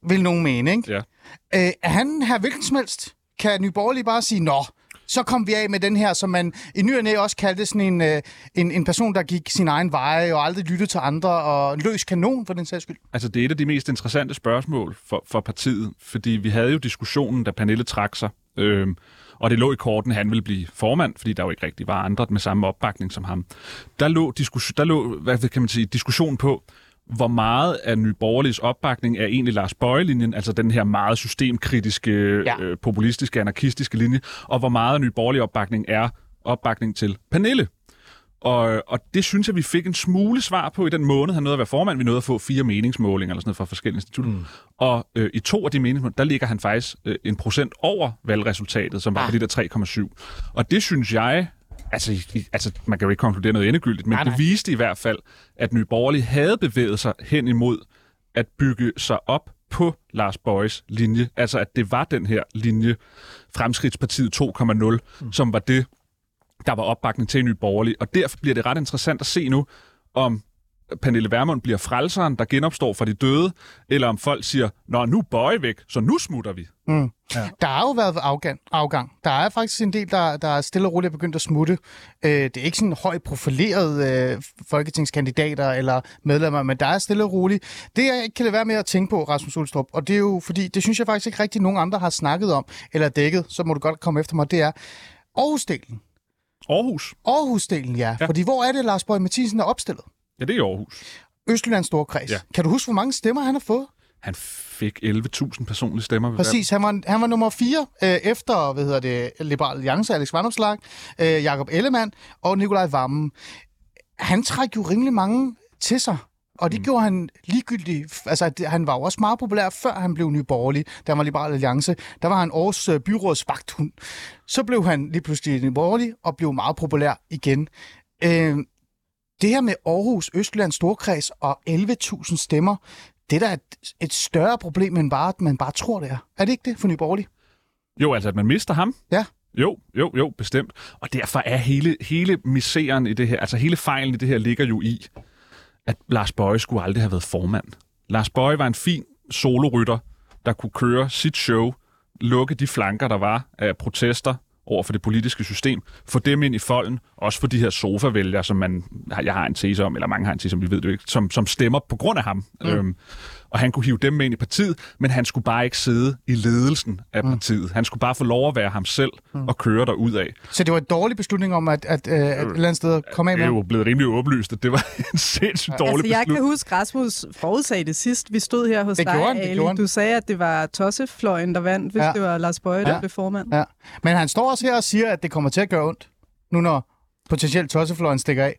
Vil nogen mene, ikke? Ja. Øh, er han her hvilken som helst? Kan Nyborgerlige bare sige, nå, så kom vi af med den her, som man i ny og næ også kaldte sådan en, øh, en, en person, der gik sin egen vej og aldrig lyttede til andre, og løs kanon for den sags skyld? Altså, det er et af de mest interessante spørgsmål for, for partiet, fordi vi havde jo diskussionen, da Pernille trak sig, øhm, og det lå i korten, at han ville blive formand, fordi der jo ikke rigtig var andre med samme opbakning som ham. Der lå, diskussion, der lå hvad kan man sige, diskussion på, hvor meget af Nyborgerliges opbakning er egentlig Lars Bøje-linjen, altså den her meget systemkritiske, ja. øh, populistiske, anarkistiske linje, og hvor meget af Nyborgerlig opbakning er opbakning til Pernille. Og, og det synes jeg, vi fik en smule svar på i den måned, han nåede at være formand. Vi nåede at få fire meningsmålinger eller sådan noget fra forskellige institutter. Mm. Og øh, i to af de meningsmålinger, der ligger han faktisk øh, en procent over valgresultatet, som var ah. på de der 3,7. Og det synes jeg Altså, altså, man kan jo ikke konkludere noget endegyldigt, men nej, nej. det viste i hvert fald, at Nye Borgerlige havde bevæget sig hen imod at bygge sig op på Lars Bøjes linje. Altså, at det var den her linje, Fremskridtspartiet 2,0, mm. som var det, der var opbakning til Nye Borgerlige. Og derfor bliver det ret interessant at se nu, om Pernille Vermund bliver frelseren, der genopstår fra de døde, eller om folk siger, nå, nu bøje væk, så nu smutter vi. Mm. Ja. Der har jo været afgang, afgang. Der er faktisk en del, der, der er stille og roligt begyndt at smutte. Øh, det er ikke sådan højt profileret øh, folketingskandidater eller medlemmer, men der er stille og roligt. Det jeg ikke kan lade være med at tænke på, Rasmus Ulstrup, og det er jo fordi, det synes jeg faktisk ikke rigtig nogen andre har snakket om, eller dækket, så må du godt komme efter mig, det er Aarhus-delen. Aarhus? Aarhus-delen, ja. ja. Fordi hvor er det, Lars Borg Mathisen er opstillet? Ja, det er i Aarhus. Østjyllands Storkreds. Ja. Kan du huske, hvor mange stemmer han har fået? Han fik 11.000 personlige stemmer. Præcis, han var, han var nummer 4 øh, efter, hvad hedder det, Liberal Alliance, Alex Vandomslag, øh, Jakob Ellemann og Nikolaj Vammen. Han træk jo rimelig mange til sig. Og det mm. gjorde han ligegyldigt. Altså, han var jo også meget populær, før han blev nyborgerlig, da han var Liberal Alliance. Der var han Aarhus øh, byråds vagthund. Så blev han lige pludselig nyborgerlig og blev meget populær igen. Øh, det her med Aarhus, Østland, Storkreds og 11.000 stemmer, det er da et, et større problem, end bare, at man bare tror, det er. Er det ikke det for Nye Borgerlige? Jo, altså at man mister ham. Ja. Jo, jo, jo, bestemt. Og derfor er hele, hele miseren i det her, altså hele fejlen i det her ligger jo i, at Lars Bøje skulle aldrig have været formand. Lars Bøje var en fin solorytter, der kunne køre sit show, lukke de flanker, der var af protester, over for det politiske system, få dem ind i folden, også for de her sofavælgere, som man, jeg har en tese om, eller mange har en tese om, vi ved det ikke, som, som stemmer på grund af ham. Mm. Øhm, og han kunne hive dem med ind i partiet, men han skulle bare ikke sidde i ledelsen af mm. partiet. Han skulle bare få lov at være ham selv mm. og køre derud af. Så det var en dårlig beslutning om at, at, at, at et eller andet sted komme af med? Det er jo blevet rimelig åbenlyst, at det var en sindssygt dårlig altså, jeg beslutning. Jeg kan huske, Rasmus forudsagde det sidst, vi stod her hos det dig, gjorde han, det Ali. Du sagde, at det var Tossefløjen, der vandt, hvis ja. det var Lars Bøje, der ja. blev formand. Ja. Men han står også her og siger, at det kommer til at gøre ondt, nu når potentielt Tossefløjen stikker af.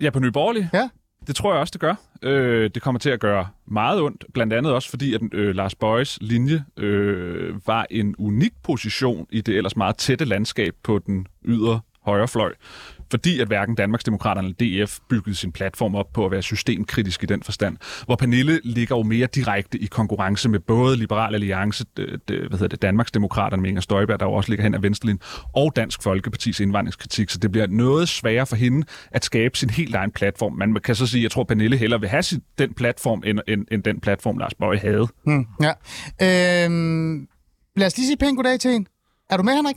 Ja, på Nye Borgerlige? Ja. Det tror jeg også, det gør. Øh, det kommer til at gøre meget ondt, blandt andet også fordi, at øh, Lars Bøjes linje øh, var en unik position i det ellers meget tætte landskab på den ydre højrefløj fordi at hverken Danmarksdemokraterne eller DF byggede sin platform op på at være systemkritisk i den forstand. Hvor Pernille ligger jo mere direkte i konkurrence med både Liberal Alliance, det, det, hvad hedder det, Danmarksdemokraterne med Inger Støjberg, der jo også ligger hen ad venstrelin, og Dansk Folkepartis indvandringskritik, så det bliver noget sværere for hende at skabe sin helt egen platform. Man kan så sige, at jeg tror, Pernille hellere vil have sin, den platform, end, end, end den platform, Lars Bøge havde. Hmm, ja. Øhm, lad os lige sige pænt goddag til en. Er du med, Henrik?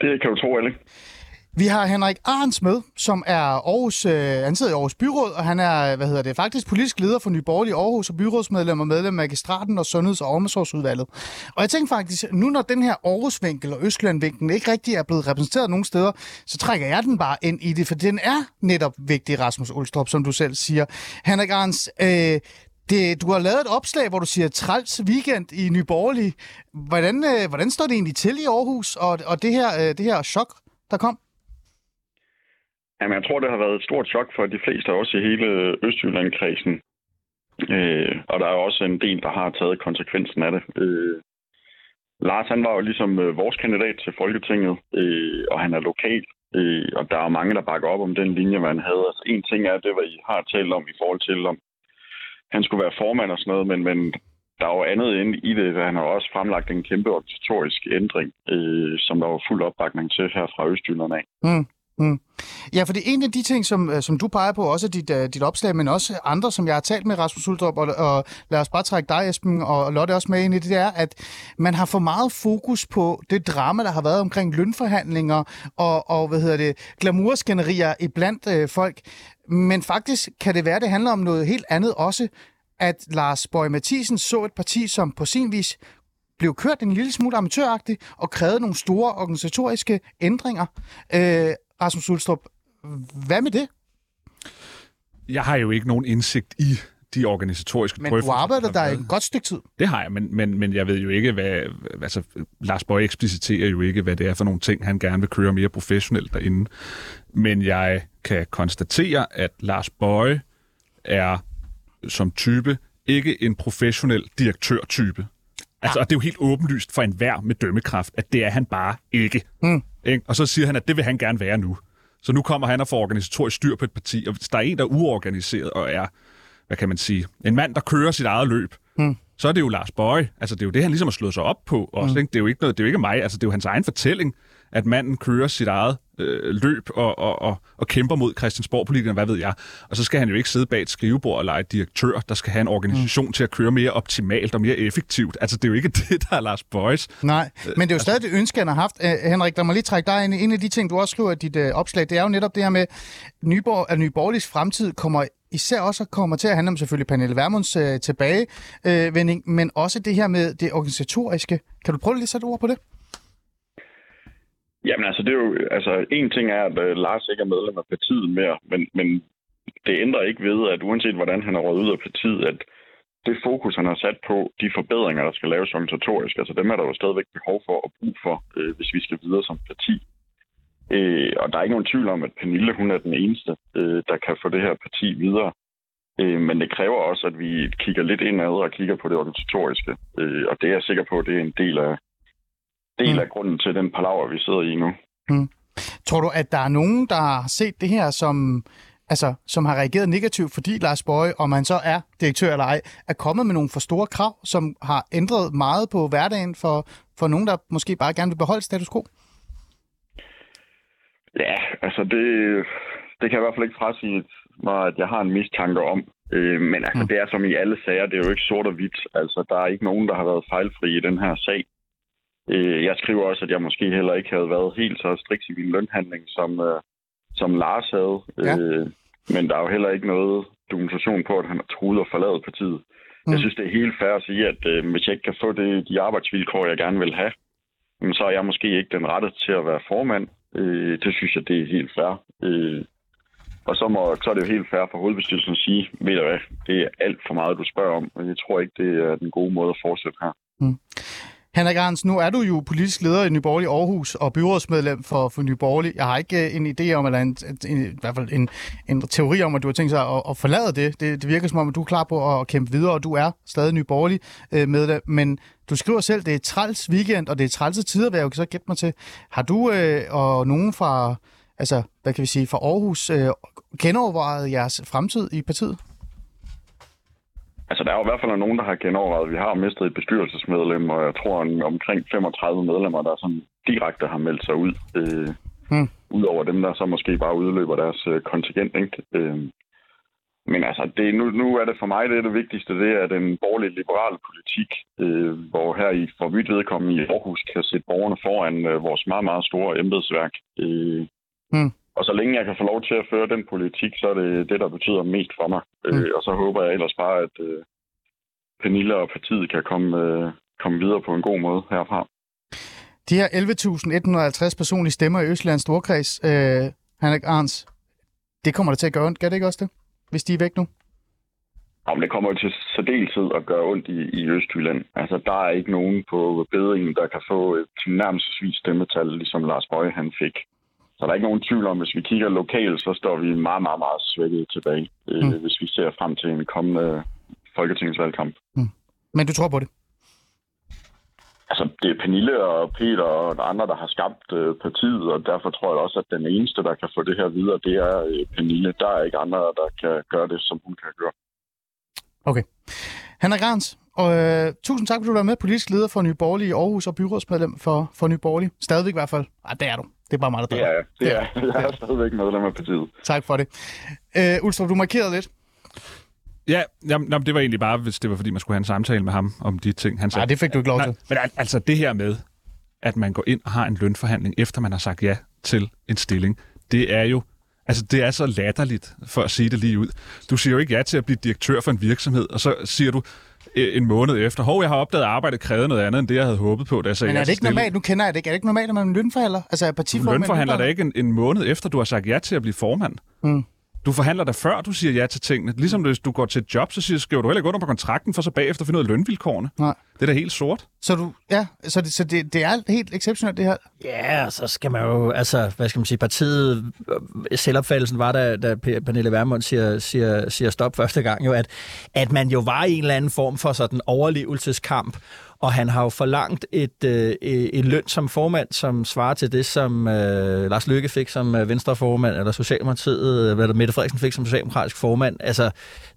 Det kan du tro, Alex. Vi har Henrik Arns med, som er Aarhus, øh, han sidder i Aarhus Byråd, og han er, hvad hedder det, faktisk politisk leder for Nye Borgerlige Aarhus og byrådsmedlem og medlem af magistraten og Sundheds- og Omsorgsudvalget. Og jeg tænker faktisk, nu når den her Aarhusvinkel og Østlandvinklen ikke rigtig er blevet repræsenteret nogen steder, så trækker jeg den bare ind i det, for den er netop vigtig, Rasmus Ulstrup, som du selv siger. Henrik Arns, øh, det, du har lavet et opslag, hvor du siger træls weekend i Nye Hvordan, øh, hvordan står det egentlig til i Aarhus, og, og det, her, øh, det her chok, der kom? Jamen, jeg tror, det har været et stort chok for de fleste også i hele Østjylland-kredsen. Øh, og der er også en del, der har taget konsekvensen af det. Øh, Lars, han var jo ligesom øh, vores kandidat til Folketinget, øh, og han er lokal. Øh, og der er mange, der bakker op om den linje, man havde. Altså, en ting er det, hvad I har talt om i forhold til, om han skulle være formand og sådan noget, men, men der er jo andet ind i det. Han har også fremlagt en kæmpe organisatorisk ændring, øh, som der var fuld opbakning til her fra Østjylland af. Mm. Mm. Ja, for det er en af de ting, som, øh, som du peger på, også dit, uh, dit opslag, men også andre, som jeg har talt med Rasmus Uldrup, og, og lad os bare trække dig, Esben, og Lotte også med ind i det, det er, at man har for meget fokus på det drama, der har været omkring lønforhandlinger og, og hvad hedder det, glamourskænderier iblandt uh, øh, folk. Men faktisk kan det være, det handler om noget helt andet også, at Lars Borg Mathisen så et parti, som på sin vis blev kørt en lille smule amatøragtigt og krævede nogle store organisatoriske ændringer. Øh, Rasmus Ulstrup, hvad med det? Jeg har jo ikke nogen indsigt i de organisatoriske men drøftelser. Men du arbejder der et godt stykke tid. Det har jeg, men, men, men jeg ved jo ikke, hvad... Altså, Lars Bøge ekspliciterer jo ikke, hvad det er for nogle ting, han gerne vil køre mere professionelt derinde. Men jeg kan konstatere, at Lars Bøge er som type ikke en professionel direktørtype. Altså, og det er jo helt åbenlyst for enhver med dømmekraft, at det er han bare ikke. Mm. ikke. Og så siger han, at det vil han gerne være nu. Så nu kommer han og får organisatorisk styr på et parti, og hvis der er en, der er uorganiseret og er, hvad kan man sige, en mand, der kører sit eget løb, mm. så er det jo Lars Bøje. Altså, det er jo det, han ligesom har slået sig op på også. Mm. Ikke? Det, er jo ikke noget, det er jo ikke mig, altså det er jo hans egen fortælling at manden kører sit eget øh, løb og, og, og, og kæmper mod Christiansborg-politikerne, hvad ved jeg. Og så skal han jo ikke sidde bag et skrivebord og lege direktør, der skal have en organisation mm. til at køre mere optimalt og mere effektivt. Altså, det er jo ikke det, der er Lars Bøjs. Nej, men det er jo altså... stadig det ønske, han har haft. Uh, Henrik, der må lige trække dig ind. En af de ting, du også skriver i dit uh, opslag, det er jo netop det her med, Nyborg, at Nyborgerligs fremtid kommer især også kommer til at handle om selvfølgelig Pernille Vermunds uh, tilbagevending, uh, men også det her med det organisatoriske. Kan du prøve lige at sætte ord på det? Jamen altså, det er jo, altså, en ting er, at uh, Lars ikke er medlem af partiet mere, men, men det ændrer ikke ved, at uanset hvordan han er røget ud af partiet, at det fokus, han har sat på, de forbedringer, der skal laves organisatorisk, altså dem er der jo stadigvæk behov for og brug for, øh, hvis vi skal videre som parti. Øh, og der er ikke nogen tvivl om, at Pernille, hun er den eneste, øh, der kan få det her parti videre. Øh, men det kræver også, at vi kigger lidt indad og kigger på det organisatoriske. Øh, og det er jeg sikker på, at det er en del af, del mm. af grunden til den palaver, vi sidder i nu. Mm. Tror du, at der er nogen, der har set det her som, altså, som har reageret negativt, fordi Lars Bøje, om man så er direktør eller ej, er kommet med nogle for store krav, som har ændret meget på hverdagen for, for nogen, der måske bare gerne vil beholde status quo? Ja, altså det, det kan jeg i hvert fald ikke frasige mig, at jeg har en mistanke om. Øh, men altså, mm. det er som i alle sager, det er jo ikke sort og hvidt. Altså, der er ikke nogen, der har været fejlfri i den her sag. Øh, jeg skriver også, at jeg måske heller ikke havde været helt så striks i min lønhandling, som, øh, som Lars havde. Ja. Øh, men der er jo heller ikke noget dokumentation på, at han har truet at forlade partiet. Mm. Jeg synes, det er helt fair at sige, at øh, hvis jeg ikke kan få det, de arbejdsvilkår, jeg gerne vil have, så er jeg måske ikke den rette til at være formand. Øh, det synes jeg, det er helt fair. Øh, og så, må, så er det jo helt fair for hovedbestyrelsen at sige, ved du hvad, det er alt for meget, du spørger om, og jeg tror ikke, det er den gode måde at fortsætte her. Mm. Henrik Arns, nu er du jo politisk leder i Nyborgerlig Aarhus og byrådsmedlem for, for Nyborgerlig. Jeg har ikke øh, en idé om, eller en, en, i hvert fald en, en teori om, at du har tænkt sig at, at forlade det. det. Det virker som om, at du er klar på at kæmpe videre, og du er stadig Nyborgerlig øh, medlem. Men du skriver selv, at det er træls weekend, og det er trælse tider, hvad jeg kan så gætte mig til. Har du øh, og nogen fra, altså, hvad kan vi sige, fra Aarhus øh, genovervejet jeres fremtid i partiet? Altså, der er jo i hvert fald nogen, der har genovervejet. Vi har mistet et bestyrelsesmedlem, og jeg tror en, omkring 35 medlemmer, der sådan direkte har meldt sig ud. Øh, hmm. Udover dem, der så måske bare udløber deres øh, kontingent. Ikke? Øh, men altså, det, nu, nu er det for mig det, er det vigtigste, det er den borgerlige liberale politik, øh, hvor her i for vidt vedkommende i Aarhus kan sætte borgerne foran øh, vores meget, meget store embedsværk. Øh, hmm. Og så længe jeg kan få lov til at føre den politik, så er det det, der betyder mest for mig. Mm. Øh, og så håber jeg ellers bare, at øh, Pernille og partiet kan komme, øh, komme videre på en god måde herfra. De her 11.150 personlige stemmer i Østlands Storkreds, øh, Henrik Arns, det kommer det til at gøre ondt, gør det ikke også det, hvis de er væk nu? Jamen, det kommer jo til særdeleshed at gøre ondt i, i Østjylland. Altså, der er ikke nogen på bedringen, der kan få et nærmest stemmetal, ligesom Lars Bøje han fik. Så der er ikke nogen tvivl om, hvis vi kigger lokalt, så står vi meget, meget, meget svækket tilbage, øh, mm. hvis vi ser frem til en kommende folketingsvalgkamp. Mm. Men du tror på det? Altså, det er Pernille og Peter og andre, der har skabt øh, partiet, og derfor tror jeg også, at den eneste, der kan få det her videre, det er øh, Pernille. Der er ikke andre, der kan gøre det, som hun kan gøre. Okay. Hanna Grans, og øh, tusind tak, fordi du var med, politisk leder for Nye Borgerlige i Aarhus og byrådsmedlem for, for Nye Borgerlige. Stadigvæk i hvert fald. Ah, det er du. Det er bare meget, der Det er jeg. Det er jeg. Er stadigvæk medlem af partiet. Tak for det. Øh, Ulstrup, du markerede lidt. Ja, jamen, jamen, det var egentlig bare, hvis det var, fordi man skulle have en samtale med ham om de ting, han sagde. Nej, det fik du ikke lov til. men altså det her med, at man går ind og har en lønforhandling, efter man har sagt ja til en stilling, det er jo Altså, det er så latterligt, for at sige det lige ud. Du siger jo ikke ja til at blive direktør for en virksomhed, og så siger du, en måned efter. Hov, jeg har opdaget, at arbejdet krævede noget andet, end det, jeg havde håbet på, da jeg sagde Men er det ikke normalt? Nu kender jeg det ikke. Er det ikke normalt, at man lønforhandler? Altså, er partiformand... Lønforhandler det ikke en, en måned efter, du har sagt ja til at blive formand. Mm. Du forhandler dig før, du siger ja til tingene. Ligesom hvis du går til et job, så siger, skriver du heller ikke under på kontrakten, for så bagefter finde ud af lønvilkårene. Nej. Det er da helt sort. Så, du, ja, så, det, så det, det er helt exceptionelt, det her? Ja, så skal man jo, altså, hvad skal man sige, partiet, øh, selvopfattelsen var, da, da Pernille Vermund siger, siger, siger stop første gang, jo, at, at man jo var i en eller anden form for sådan overlevelseskamp, og han har jo forlangt et, øh, et løn som formand, som svarer til det, som øh, Lars Løkke fik som øh, venstreformand, eller Socialdemokratiet, øh, hvad Mette Frederiksen fik som socialdemokratisk formand. Altså,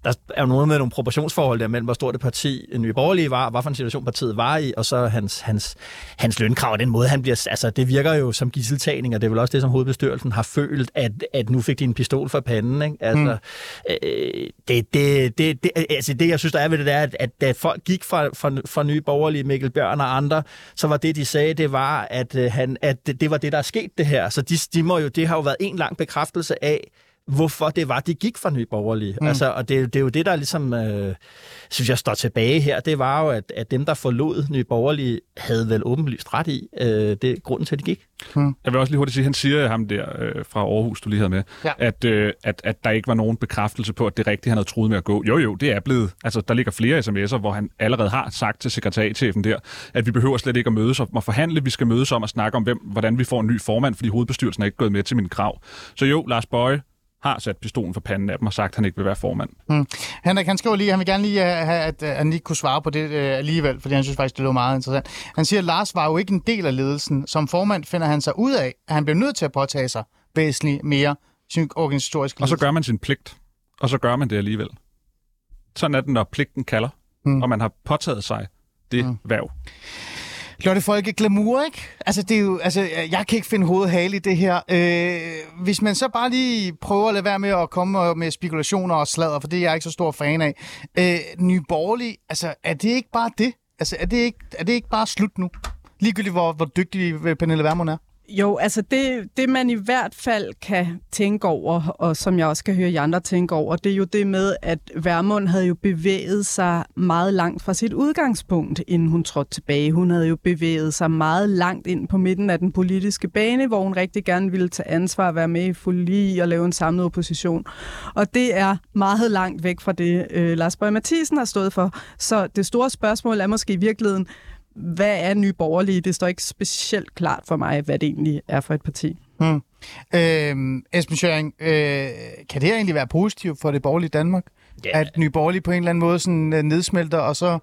der er jo noget med nogle proportionsforhold der mellem, hvor stort det parti Nye Borgerlige var, hvad for en situation partiet var i, og så hans, hans, hans lønkrav, den måde, han bliver... Altså, det virker jo som gisseltagning, og det er vel også det, som hovedbestyrelsen har følt, at, at nu fik de en pistol for panden, ikke? Altså, mm. øh, det, det, det, det, altså, det, jeg synes, der er ved det, der, at, at da folk gik fra, fra, fra Nye Borgerlige, Mikkel Bjørn og andre, så var det, de sagde, det var, at, øh, han, at det var det, der er sket, det her. Så de, de må jo, det har jo været en lang bekræftelse af, hvorfor det var, de gik fra Nye Borgerlige. Mm. Altså, og det, det er jo det, der ligesom, øh, synes jeg, står tilbage her. Det var jo, at, at dem, der forlod Nye Borgerlige, havde vel åbenlyst ret i. Øh, det er grunden til, at de gik. Mm. Jeg vil også lige hurtigt sige, han siger ham der øh, fra Aarhus, du lige havde med, ja. at, øh, at, at der ikke var nogen bekræftelse på, at det rigtige, han havde troet med at gå. Jo, jo, det er blevet. Altså, der ligger flere sms'er, hvor han allerede har sagt til sekretariatchefen der, at vi behøver slet ikke at mødes om at forhandle. Vi skal mødes om at snakke om, hvem, hvordan vi får en ny formand, fordi hovedbestyrelsen er ikke gået med til min krav. Så jo, Lars Bøje, har sat pistolen for panden af dem og sagt, at han ikke vil være formand. Hmm. Henrik, han skriver lige, han vil gerne lige have, at, at han ikke kunne svare på det øh, alligevel, fordi han synes faktisk, det lå meget interessant. Han siger, at Lars var jo ikke en del af ledelsen. Som formand finder han sig ud af, at han bliver nødt til at påtage sig væsentligt mere organisatorisk ledelse. Og så gør man sin pligt, og så gør man det alligevel. Sådan er den, når pligten kalder, hmm. og man har påtaget sig det hmm. værv. Lotte Folke, glamour, ikke? Altså, det er jo, altså, jeg kan ikke finde hovedet hale i det her. Øh, hvis man så bare lige prøver at lade være med at komme med spekulationer og sladder, for det er jeg ikke så stor fan af. Øh, Nye Borgerlige, altså, er det ikke bare det? Altså, er det ikke, er det ikke bare slut nu? Ligegyldigt, hvor, hvor dygtig øh, Pernille Vermund er? Jo, altså det, det man i hvert fald kan tænke over, og som jeg også kan høre jer andre tænke over, det er jo det med, at Værmund havde jo bevæget sig meget langt fra sit udgangspunkt, inden hun trådte tilbage. Hun havde jo bevæget sig meget langt ind på midten af den politiske bane, hvor hun rigtig gerne ville tage ansvar og være med i fuld og lave en samlet opposition. Og det er meget langt væk fra det, øh, Lars Bøge Mathisen har stået for. Så det store spørgsmål er måske i virkeligheden, hvad er Nye Borgerlige? Det står ikke specielt klart for mig, hvad det egentlig er for et parti. Hmm. Øh, Esben Schøring, øh, kan det her egentlig være positivt for det borgerlige Danmark? Yeah. At Nye Borgerlige på en eller anden måde sådan, øh, nedsmelter, og så,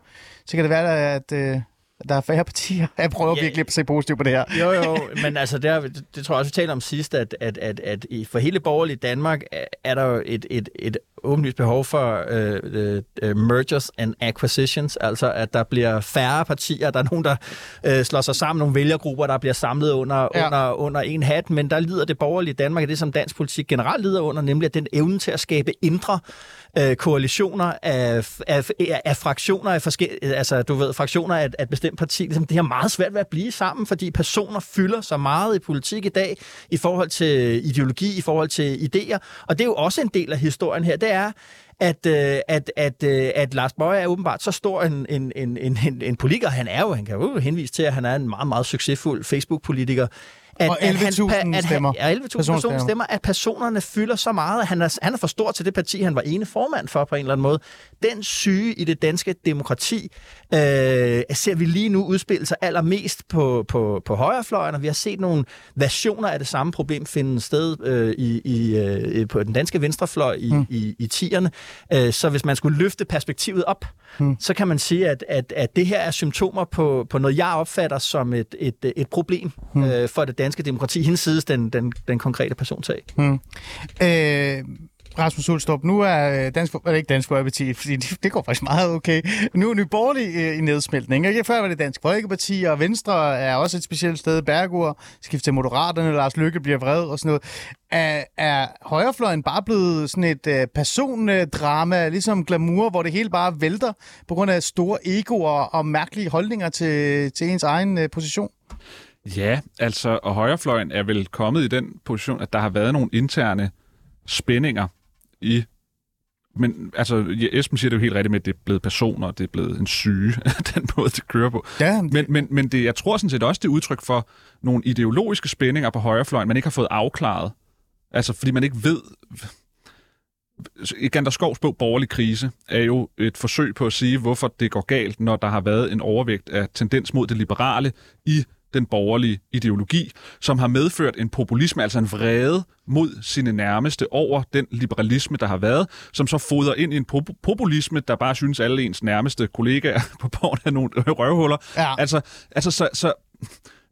så kan det være, at... Øh der er færre partier. Jeg prøver ja. virkelig at se positivt på det her. Jo, jo, men altså, det, er, det, tror jeg også, vi talte om sidst, at, at, at, at for hele borgerlige Danmark er der jo et, et, et åbenlyst behov for uh, uh, mergers and acquisitions, altså at der bliver færre partier, der er nogen, der uh, slår sig sammen, nogle vælgergrupper, der bliver samlet under, ja. under, under en hat, men der lider det borgerlige Danmark det, som dansk politik generelt lider under, nemlig at den evne til at skabe indre øh, koalitioner af, af, af fraktioner af forskellige, altså du ved, fraktioner af, af et bestemt parti, ligesom, det har meget svært ved at blive sammen, fordi personer fylder så meget i politik i dag, i forhold til ideologi, i forhold til idéer, og det er jo også en del af historien her. Det er, at, øh, at, at, øh, at Lars Bøge er åbenbart så stor en, en, en, en, en politiker. Han er jo, han kan jo henvise til, at han er en meget, meget succesfuld Facebook-politiker at, og 11.000 stemmer. Ja, 11.000 personer stemmer, at personerne fylder så meget, at han er, han er for stor til det parti, han var ene formand for på en eller anden måde. Den syge i det danske demokrati øh, ser vi lige nu udspille sig allermest på, på, på højrefløjen, og vi har set nogle versioner af det samme problem finde sted øh, i, i, øh, på den danske venstrefløj i, mm. i, i tierne. Øh, så hvis man skulle løfte perspektivet op, mm. så kan man sige, at, at, at det her er symptomer på, på noget, jeg opfatter som et, et, et problem mm. øh, for det danske demokrati, hinsides den, den, den konkrete personsag. Mm. Øh, Rasmus Ulstrup, nu er øh, Dansk, er det ikke Dansk Folkeparti, fordi det, går faktisk meget okay. Nu er Nye Borgerlige øh, i nedsmeltning. Ikke? Før var det Dansk Folkeparti, og Venstre er også et specielt sted. Bergur skifter til Moderaterne, Lars Lykke bliver vred og sådan noget. Er, er højrefløjen bare blevet sådan et uh, persondrama, ligesom glamour, hvor det hele bare vælter på grund af store egoer og mærkelige holdninger til, til ens egen uh, position? Ja, altså, og højrefløjen er vel kommet i den position, at der har været nogle interne spændinger i men altså, Esben siger det jo helt rigtigt med, at det er blevet personer, det er blevet en syge, den måde, det kører på. Ja, det... Men, men, men det, jeg tror sådan set også, det er udtryk for nogle ideologiske spændinger på højrefløjen, man ikke har fået afklaret. Altså, fordi man ikke ved... Gander Skovs bog Borgerlig Krise er jo et forsøg på at sige, hvorfor det går galt, når der har været en overvægt af tendens mod det liberale i den borgerlige ideologi, som har medført en populisme, altså en vrede mod sine nærmeste over den liberalisme, der har været, som så fodrer ind i en populisme, der bare synes alle ens nærmeste kollegaer på borgen er nogle røvhuller. Ja. Altså, altså så, så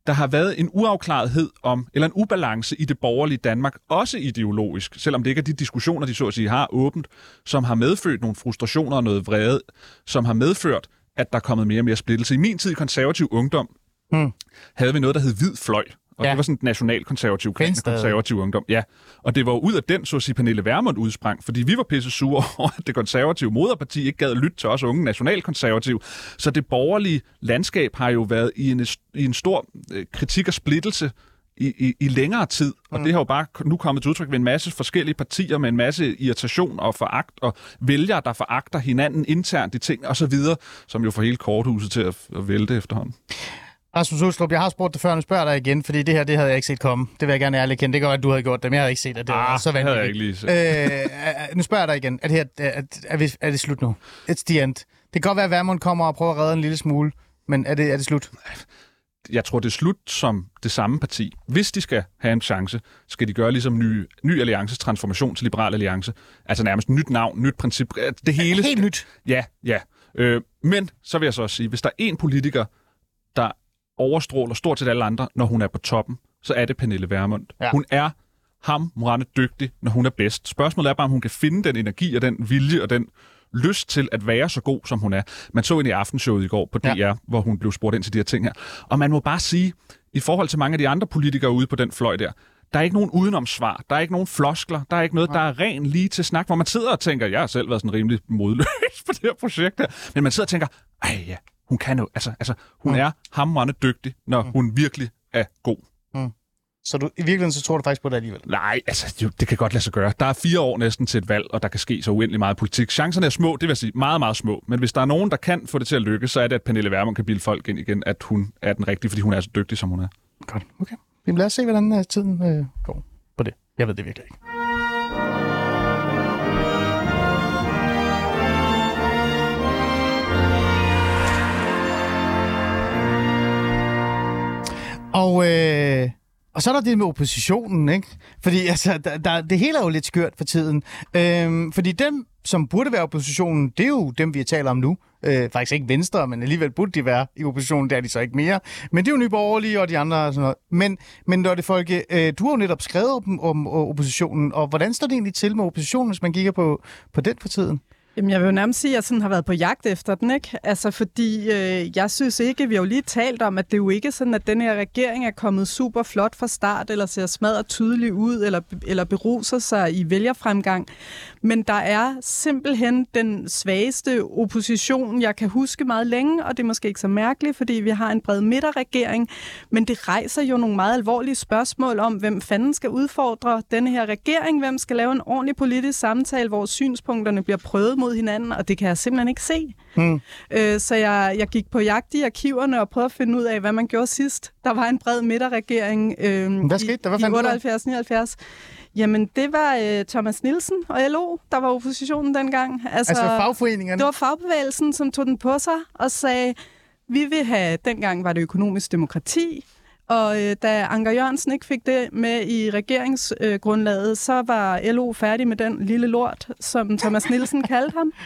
der har været en uafklarethed om, eller en ubalance i det borgerlige Danmark, også ideologisk, selvom det ikke er de diskussioner, de så at sige har åbent, som har medført nogle frustrationer og noget vrede, som har medført, at der er kommet mere og mere splittelse. I min tid i konservativ ungdom, hmm. havde vi noget, der hed hvid fløj. Og ja. det var sådan en nationalkonservativ konservativ ungdom. Ja. Og det var ud af den, så at sige, Pernille Vermund udsprang, fordi vi var pisse sure over, at det konservative moderparti ikke gad lytte til os unge nationalkonservative. Så det borgerlige landskab har jo været i en, i en stor øh, kritik og splittelse i, i, i længere tid. Og mm. det har jo bare nu kommet til udtryk ved en masse forskellige partier med en masse irritation og foragt, og vælgere, der foragter hinanden internt i ting og så videre, som jo får hele korthuset til at, at vælte efterhånden. Rasmus Ulstrup, jeg har spurgt det før, nu spørger dig igen, fordi det her, det havde jeg ikke set komme. Det vil jeg gerne ærligt kende. Det kan godt at du havde gjort det, men jeg havde ikke set det. Det ah, så vanvittigt. jeg ikke lige set. Øh, nu spørger jeg dig igen. Er det, her, er, er, vi, er det slut nu? It's the end. Det kan godt være, at Værmund kommer og prøver at redde en lille smule, men er det, er det slut? Jeg tror, det er slut som det samme parti. Hvis de skal have en chance, skal de gøre ligesom ny, ny alliances transformation til Liberal Alliance. Altså nærmest nyt navn, nyt princip. Det hele... Helt nyt? Ja, ja. Øh, men så vil jeg så også sige, hvis der er en politiker, der overstråler stort set alle andre, når hun er på toppen, så er det Pernille Vermund. Ja. Hun er ham morande dygtig, når hun er bedst. Spørgsmålet er bare, om hun kan finde den energi og den vilje og den lyst til at være så god, som hun er. Man så ind i aftenshowet i går på DR, ja. hvor hun blev spurgt ind til de her ting her. Og man må bare sige, i forhold til mange af de andre politikere ude på den fløj der, der er ikke nogen udenomsvar. Der er ikke nogen floskler. Der er ikke noget, der er ren lige til snak, hvor man sidder og tænker, jeg har selv været sådan rimelig modløs på det her projekt her. Men man sidder og tænker, ej ja, hun kan jo, altså, altså hun mm. er hamrende dygtig, når mm. hun virkelig er god. Mm. Så du, i virkeligheden så tror du faktisk på det alligevel? Nej, altså jo, det kan godt lade sig gøre. Der er fire år næsten til et valg, og der kan ske så uendelig meget politik. Chancerne er små, det vil sige meget, meget små. Men hvis der er nogen, der kan få det til at lykkes, så er det, at Pernille Vermund kan bilde folk ind igen, at hun er den rigtige, fordi hun er så dygtig, som hun er. Godt, okay. Lad os se, hvordan uh, tiden uh, går på det. Jeg ved det virkelig ikke. Og, øh, og så er der det med oppositionen, ikke? Fordi altså, der, der, det hele er jo lidt skørt for tiden. Øh, fordi dem, som burde være oppositionen, det er jo dem, vi taler om nu. Øh, faktisk ikke Venstre, men alligevel burde de være i oppositionen, der er de så ikke mere. Men det er jo Nye Borgerlige og de andre og sådan noget. Men, men når det folk, øh, du har jo netop skrevet om, om oppositionen, og hvordan står det egentlig til med oppositionen, hvis man kigger på, på den for tiden? Jamen, jeg vil jo nærmest sige, at jeg sådan har været på jagt efter den, ikke? Altså, fordi øh, jeg synes ikke, vi har jo lige talt om, at det er jo ikke sådan, at den her regering er kommet super flot fra start, eller ser smadret tydeligt ud, eller, eller beruser sig i vælgerfremgang. Men der er simpelthen den svageste opposition, jeg kan huske meget længe, og det er måske ikke så mærkeligt, fordi vi har en bred midterregering, men det rejser jo nogle meget alvorlige spørgsmål om, hvem fanden skal udfordre denne her regering, hvem skal lave en ordentlig politisk samtale, hvor synspunkterne bliver prøvet mod hinanden, og det kan jeg simpelthen ikke se. Hmm. Øh, så jeg, jeg gik på jagt i arkiverne og prøvede at finde ud af, hvad man gjorde sidst. Der var en bred midterregering øh, hvad skete der? Hvad i 78-79. Jamen, det var øh, Thomas Nielsen og LO, der var oppositionen dengang. Altså, altså fagforeningerne? Det var fagbevægelsen, som tog den på sig og sagde, vi vil have, dengang var det økonomisk demokrati, og øh, da Anker Jørgensen ikke fik det med i regeringsgrundlaget, øh, så var LO færdig med den lille lort, som Thomas Nielsen kaldte ham.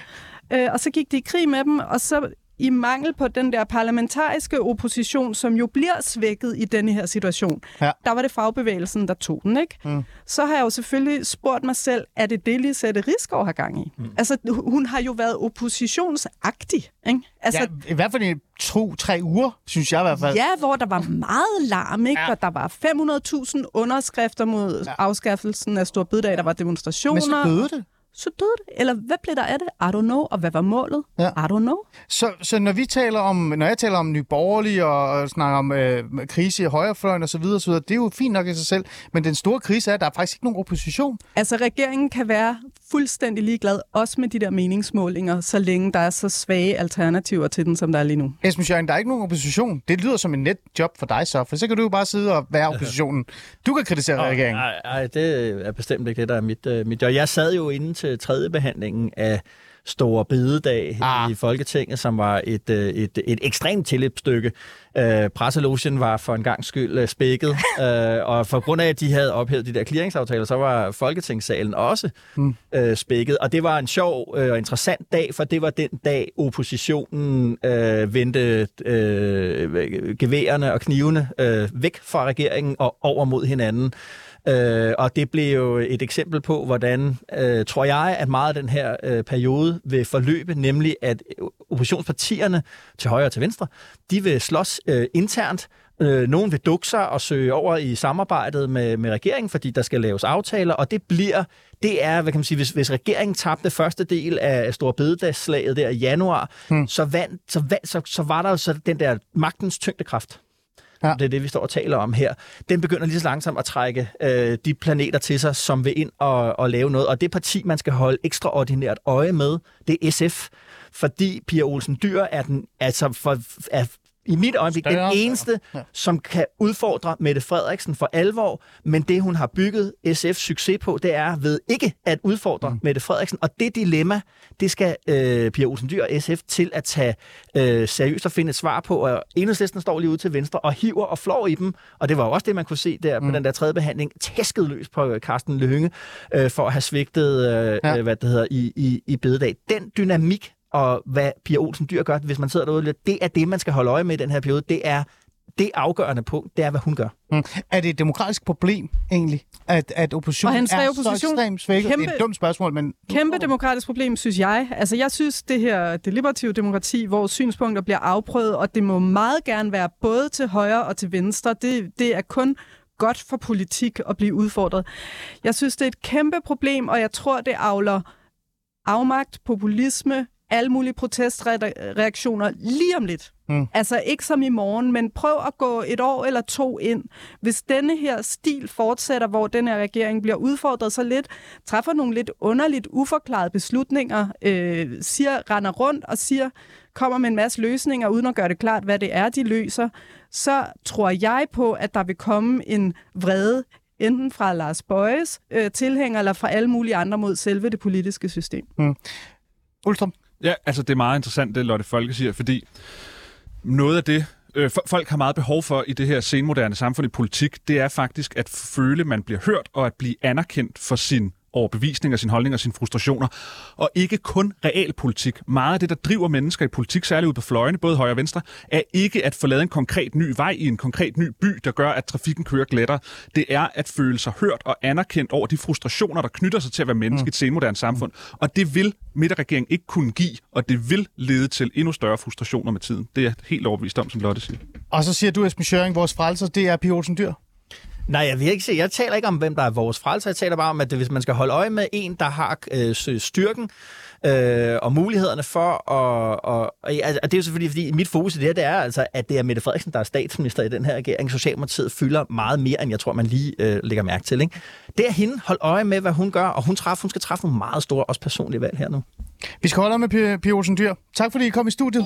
Øh, og så gik de i krig med dem, og så i mangel på den der parlamentariske opposition, som jo bliver svækket i denne her situation, ja. der var det fagbevægelsen, der tog den, ikke? Mm. Så har jeg jo selvfølgelig spurgt mig selv, er det det, Lisette Rigsgaard har gang i? Mm. Altså, hun har jo været oppositionsagtig, ikke? Altså, ja, i hvert fald i to-tre uger, synes jeg i hvert fald. Ja, hvor der var meget larm, ikke? Ja. Og der var 500.000 underskrifter mod ja. afskaffelsen af Stor Bededag. Der var demonstrationer. Men så døde det så døde det. Eller hvad blev der af det? I don't know. Og hvad var målet? Ja. I don't know. Så, så når vi taler om, når jeg taler om nyborgerlige og, og snakker om øh, krise i højrefløjen osv., osv., det er jo fint nok i sig selv, men den store krise er, at der er faktisk ikke nogen opposition. Altså regeringen kan være fuldstændig ligeglad, også med de der meningsmålinger, så længe der er så svage alternativer til den, som der er lige nu. Esben Jørgen, der er ikke nogen opposition. Det lyder som en net job for dig så, for så kan du jo bare sidde og være oppositionen. Du kan kritisere oh, regeringen. Nej, nej, det er bestemt ikke det, der er mit, uh, mit job. Jeg sad jo inde til tredje behandlingen af Store Bededag ah. i Folketinget, som var et, øh, et, et ekstremt tilløbsstykke. Øh, presselogen var for en gang skyld øh, spækket, øh, og for grund af, at de havde ophævet de der clearingsaftaler, så var Folketingssalen også mm. øh, spækket. Og det var en sjov øh, og interessant dag, for det var den dag, oppositionen øh, vendte øh, geværerne og knivene øh, væk fra regeringen og over mod hinanden. Øh, og det blev jo et eksempel på, hvordan, øh, tror jeg, at meget af den her øh, periode vil forløbe, nemlig at oppositionspartierne til højre og til venstre, de vil slås øh, internt, Øh, nogen vil dukke sig og søge over i samarbejdet med, med regeringen, fordi der skal laves aftaler, og det bliver, det er, hvad kan man sige, hvis, hvis regeringen tabte første del af Stor Bededagsslaget der i januar, hmm. så, vand, så, vand, så, så var der jo så den der magtens tyngdekraft. Ja. Det er det, vi står og taler om her. Den begynder lige så langsomt at trække øh, de planeter til sig, som vil ind og, og lave noget. Og det parti, man skal holde ekstraordinært øje med, det er SF. Fordi Pia Olsen Dyr er, den, altså for, er i mit øjeblik Større. den eneste, ja. som kan udfordre Mette Frederiksen for alvor, men det hun har bygget SF's succes på, det er ved ikke at udfordre mm. Mette Frederiksen, og det dilemma, det skal øh, Pia Olsen Dyr og SF til at tage øh, seriøst og finde et svar på, og enhedslisten står lige ude til venstre og hiver og flår i dem, og det var også det, man kunne se der mm. på den der tredje behandling, tæsket løs på øh, Carsten Lønge, øh, for at have svigtet, øh, ja. hvad det hedder, i, i, i bededag. Den dynamik og hvad Pia Olsen Dyr gør, hvis man sidder derude, det er det, man skal holde øje med i den her periode. Det er det afgørende punkt, det er, hvad hun gør. Mm. Er det et demokratisk problem, egentlig, at, at oppositionen er opposition, så ekstremt svækket? Kæmpe, det er et dumt spørgsmål, men... Kæmpe demokratisk problem, synes jeg. Altså, jeg synes, det her deliberative demokrati, hvor synspunkter bliver afprøvet, og det må meget gerne være både til højre og til venstre, det, det er kun godt for politik at blive udfordret. Jeg synes, det er et kæmpe problem, og jeg tror, det avler afmagt, populisme, alle mulige protestreaktioner lige om lidt. Mm. Altså ikke som i morgen, men prøv at gå et år eller to ind. Hvis denne her stil fortsætter, hvor den her regering bliver udfordret så lidt, træffer nogle lidt underligt uforklarede beslutninger, øh, siger, render rundt og siger, kommer med en masse løsninger, uden at gøre det klart, hvad det er, de løser, så tror jeg på, at der vil komme en vrede enten fra Lars Bøjes øh, tilhænger, eller fra alle mulige andre mod selve det politiske system. Mm. Ultram? Ja, altså det er meget interessant, det Lotte Folke siger, fordi noget af det, øh, folk har meget behov for i det her senmoderne samfund i politik, det er faktisk at føle, at man bliver hørt og at blive anerkendt for sin overbevisninger, sin holdning og sine frustrationer, og ikke kun realpolitik. Meget af det, der driver mennesker i politik, særligt ud på fløjene, både højre og venstre, er ikke at få lavet en konkret ny vej i en konkret ny by, der gør, at trafikken kører glattere. Det er at føle sig hørt og anerkendt over de frustrationer, der knytter sig til at være menneske i et senmoderne samfund. Og det vil midterregeringen ikke kunne give, og det vil lede til endnu større frustrationer med tiden. Det er helt overbevist om, som Lotte siger. Og så siger du, Esben Schøring, vores frelser, det er Pia Olsen Dyr. Nej, jeg vil ikke se. Jeg taler ikke om, hvem der er vores frelser. Jeg taler bare om, at hvis man skal holde øje med en, der har øh, styrken øh, og mulighederne for at... Og, og, altså, det er jo selvfølgelig, fordi mit fokus i det her, det er altså, at det er Mette Frederiksen, der er statsminister i den her regering. Socialdemokratiet fylder meget mere, end jeg tror, man lige øh, lægger mærke til. Ikke? Det er hende. Hold øje med, hvad hun gør, og hun, træffer, hun skal træffe nogle meget store, også personlige valg her nu. Vi skal holde øje med Pia Olsen Dyr. Tak fordi I kom i studiet.